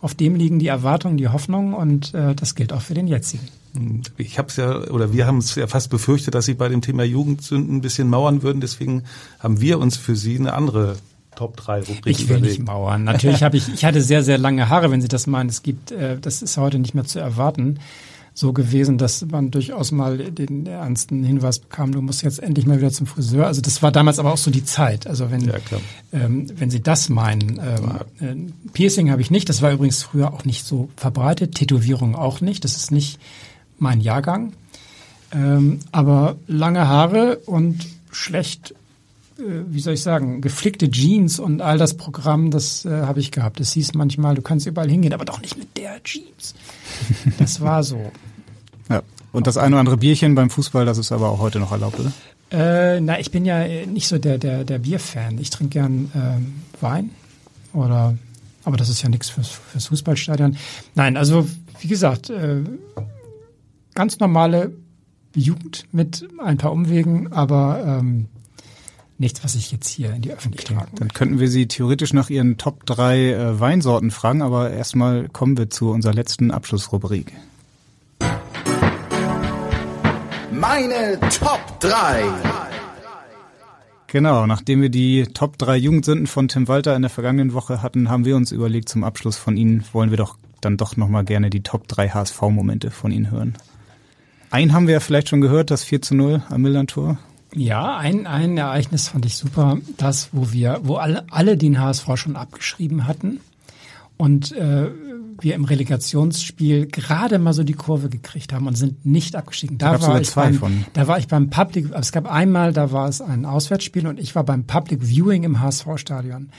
Auf dem liegen die Erwartungen, die Hoffnungen und äh, das gilt auch für den jetzigen. Ich habe es ja, oder wir haben es ja fast befürchtet, dass Sie bei dem Thema Jugendsünden ein bisschen mauern würden. Deswegen haben wir uns für Sie eine andere Top 3 Rubrik Ich will überlegt. nicht mauern. Natürlich habe ich, ich hatte sehr, sehr lange Haare, wenn Sie das meinen. Es gibt, äh, das ist heute nicht mehr zu erwarten, so gewesen, dass man durchaus mal den ernsten Hinweis bekam, du musst jetzt endlich mal wieder zum Friseur. Also das war damals aber auch so die Zeit. Also wenn, Ja, ähm, wenn Sie das meinen, ähm, äh, Piercing habe ich nicht. Das war übrigens früher auch nicht so verbreitet. Tätowierung auch nicht. Das ist nicht mein Jahrgang. Ähm, aber lange Haare und schlecht äh, wie soll ich sagen, geflickte Jeans und all das Programm, das äh, habe ich gehabt. Es hieß manchmal, du kannst überall hingehen, aber doch nicht mit der Jeans. Das war so. Ja. Und das eine oder andere Bierchen beim Fußball, das ist aber auch heute noch erlaubt, oder? Äh, na, ich bin ja äh, nicht so der, der, der Bierfan. Ich trinke gern ähm, Wein oder, aber das ist ja nichts fürs, fürs Fußballstadion. Nein, also wie gesagt, äh, ganz normale Jugend mit ein paar Umwegen, aber ähm, nichts, was ich jetzt hier in die Öffentlichkeit tragen Dann könnten wir Sie theoretisch nach Ihren Top 3 äh, Weinsorten fragen, aber erstmal kommen wir zu unserer letzten Abschlussrubrik. Meine Top 3. Genau, nachdem wir die Top 3 Jugendsünden von Tim Walter in der vergangenen Woche hatten, haben wir uns überlegt, zum Abschluss von Ihnen wollen wir doch dann doch nochmal gerne die Top 3 HSV-Momente von Ihnen hören. Einen haben wir ja vielleicht schon gehört, das 4 zu 0 am Millantor. Ja, ein, ein Ereignis fand ich super, das, wo wir, wo alle, alle den HSV schon abgeschrieben hatten und äh, wir im Relegationsspiel gerade mal so die Kurve gekriegt haben und sind nicht abgestiegen. Da war ich zwei beim, von. Da war ich beim Public, es gab einmal, da war es ein Auswärtsspiel und ich war beim Public Viewing im HSV-Stadion.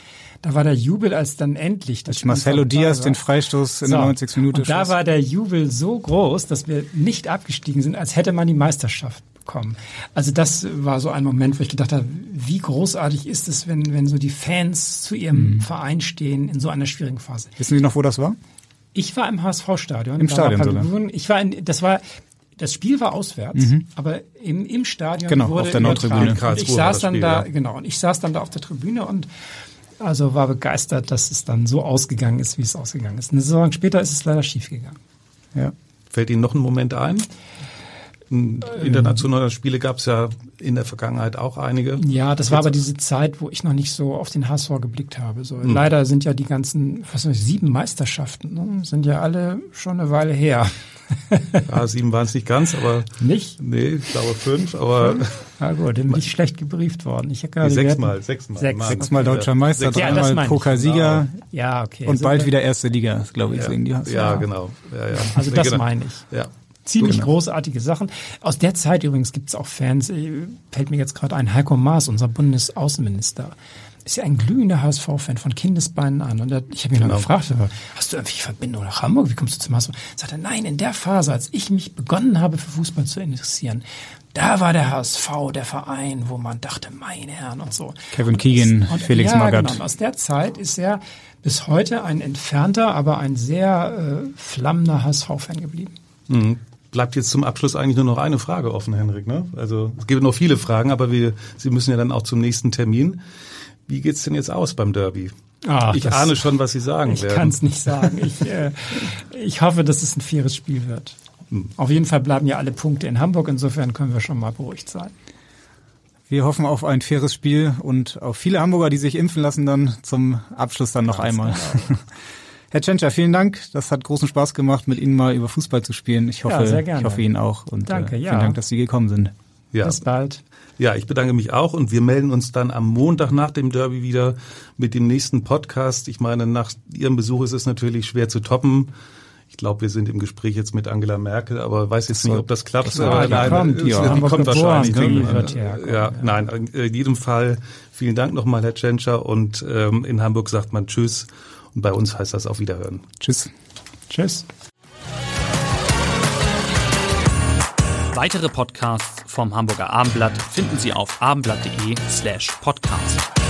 Da war der Jubel, als dann endlich das Als Marcelo Diaz den Freistoß in der 90. Minute Und da war der Jubel so groß, dass wir nicht abgestiegen sind, als hätte man die Meisterschaft bekommen. Also das war so ein Moment, wo ich gedacht habe, wie großartig ist es, wenn, wenn so die Fans zu ihrem Mhm. Verein stehen in so einer schwierigen Phase. Wissen Sie noch, wo das war? Ich war im HSV-Stadion. Im Stadion sogar. Ich war in, das war, das Spiel war auswärts, Mhm. aber im, im Stadion Genau, wurde auf der. Nordtribüne. Und ich saß dann Spiel, da, ja. genau, und ich saß dann da auf der Tribüne und also war begeistert, dass es dann so ausgegangen ist, wie es ausgegangen ist. Eine Saison später ist es leider schiefgegangen. Ja. Fällt Ihnen noch ein Moment ein? Internationale Spiele gab es ja in der Vergangenheit auch einige. Ja, das war aber diese Zeit, wo ich noch nicht so auf den HSV geblickt habe. So, Hm. Leider sind ja die ganzen, was weiß ich, sieben Meisterschaften, ne, sind ja alle schon eine Weile her. Ja, sieben waren es nicht ganz, aber Nicht? nee, ich glaube fünf, aber Na gut, dann bin ich schlecht gebrieft worden. Ich habe sechsmal, sechsmal. Sechs. Sechsmal deutscher Meister, Sechs- Ja, dreimal ich. Pokalsieger Ja, okay. und So, bald wieder erste Liga, glaube ich, ja, singen die HSV. ja, genau. Ja, ja. Also das genau. meine ich. Ja. Ziemlich Genau. großartige Sachen. Aus der Zeit übrigens gibt es auch Fans, äh, fällt mir jetzt gerade ein, Heiko Maas, unser Bundesaußenminister. ist ja ein glühender HSV-Fan von Kindesbeinen an. Und er, ich habe ihn genau. mal gefragt, hast du irgendwie Verbindung nach Hamburg? Wie kommst du zum HSV? Sagt er, nein, in der Phase, als ich mich begonnen habe, für Fußball zu interessieren, da war der HSV der Verein, wo man dachte, meine Herren und so. Kevin Keegan, und, Felix ja, Magath. Genau, aus der Zeit ist er bis heute ein entfernter, aber ein sehr äh, flammender HSV-Fan geblieben. Mhm bleibt jetzt zum Abschluss eigentlich nur noch eine Frage offen, Henrik. Ne? Also es gibt noch viele Fragen, aber wir, Sie müssen ja dann auch zum nächsten Termin. Wie geht's denn jetzt aus beim Derby? Ach, ich ahne schon, was Sie sagen ich werden. Ich kann es nicht sagen. Ich, äh, ich hoffe, dass es ein faires Spiel wird. Hm. Auf jeden Fall bleiben ja alle Punkte in Hamburg. Insofern können wir schon mal beruhigt sein. Wir hoffen auf ein faires Spiel und auf viele Hamburger, die sich impfen lassen, dann zum Abschluss dann noch Ganz einmal. Genau. Herr Tschentscher, vielen Dank. Das hat großen Spaß gemacht, mit Ihnen mal über Fußball zu spielen. Ich hoffe, ja, sehr gerne. ich hoffe Ihnen auch. Und Danke, äh, vielen ja. Dank, dass Sie gekommen sind. Ja. Bis bald. Ja, ich bedanke mich auch und wir melden uns dann am Montag nach dem Derby wieder mit dem nächsten Podcast. Ich meine, nach Ihrem Besuch ist es natürlich schwer zu toppen. Ich glaube, wir sind im Gespräch jetzt mit Angela Merkel, aber weiß jetzt nicht, ob das klappt. Das aber nein, kommt, ja. die kommt wahrscheinlich. Ne? Ja, ja, nein, in jedem Fall vielen Dank nochmal, Herr Tschentscher. Und ähm, in Hamburg sagt man Tschüss. Und bei uns heißt das auf Wiederhören. Tschüss. Tschüss. Weitere Podcasts vom Hamburger Abendblatt finden Sie auf abendblatt.de slash podcast.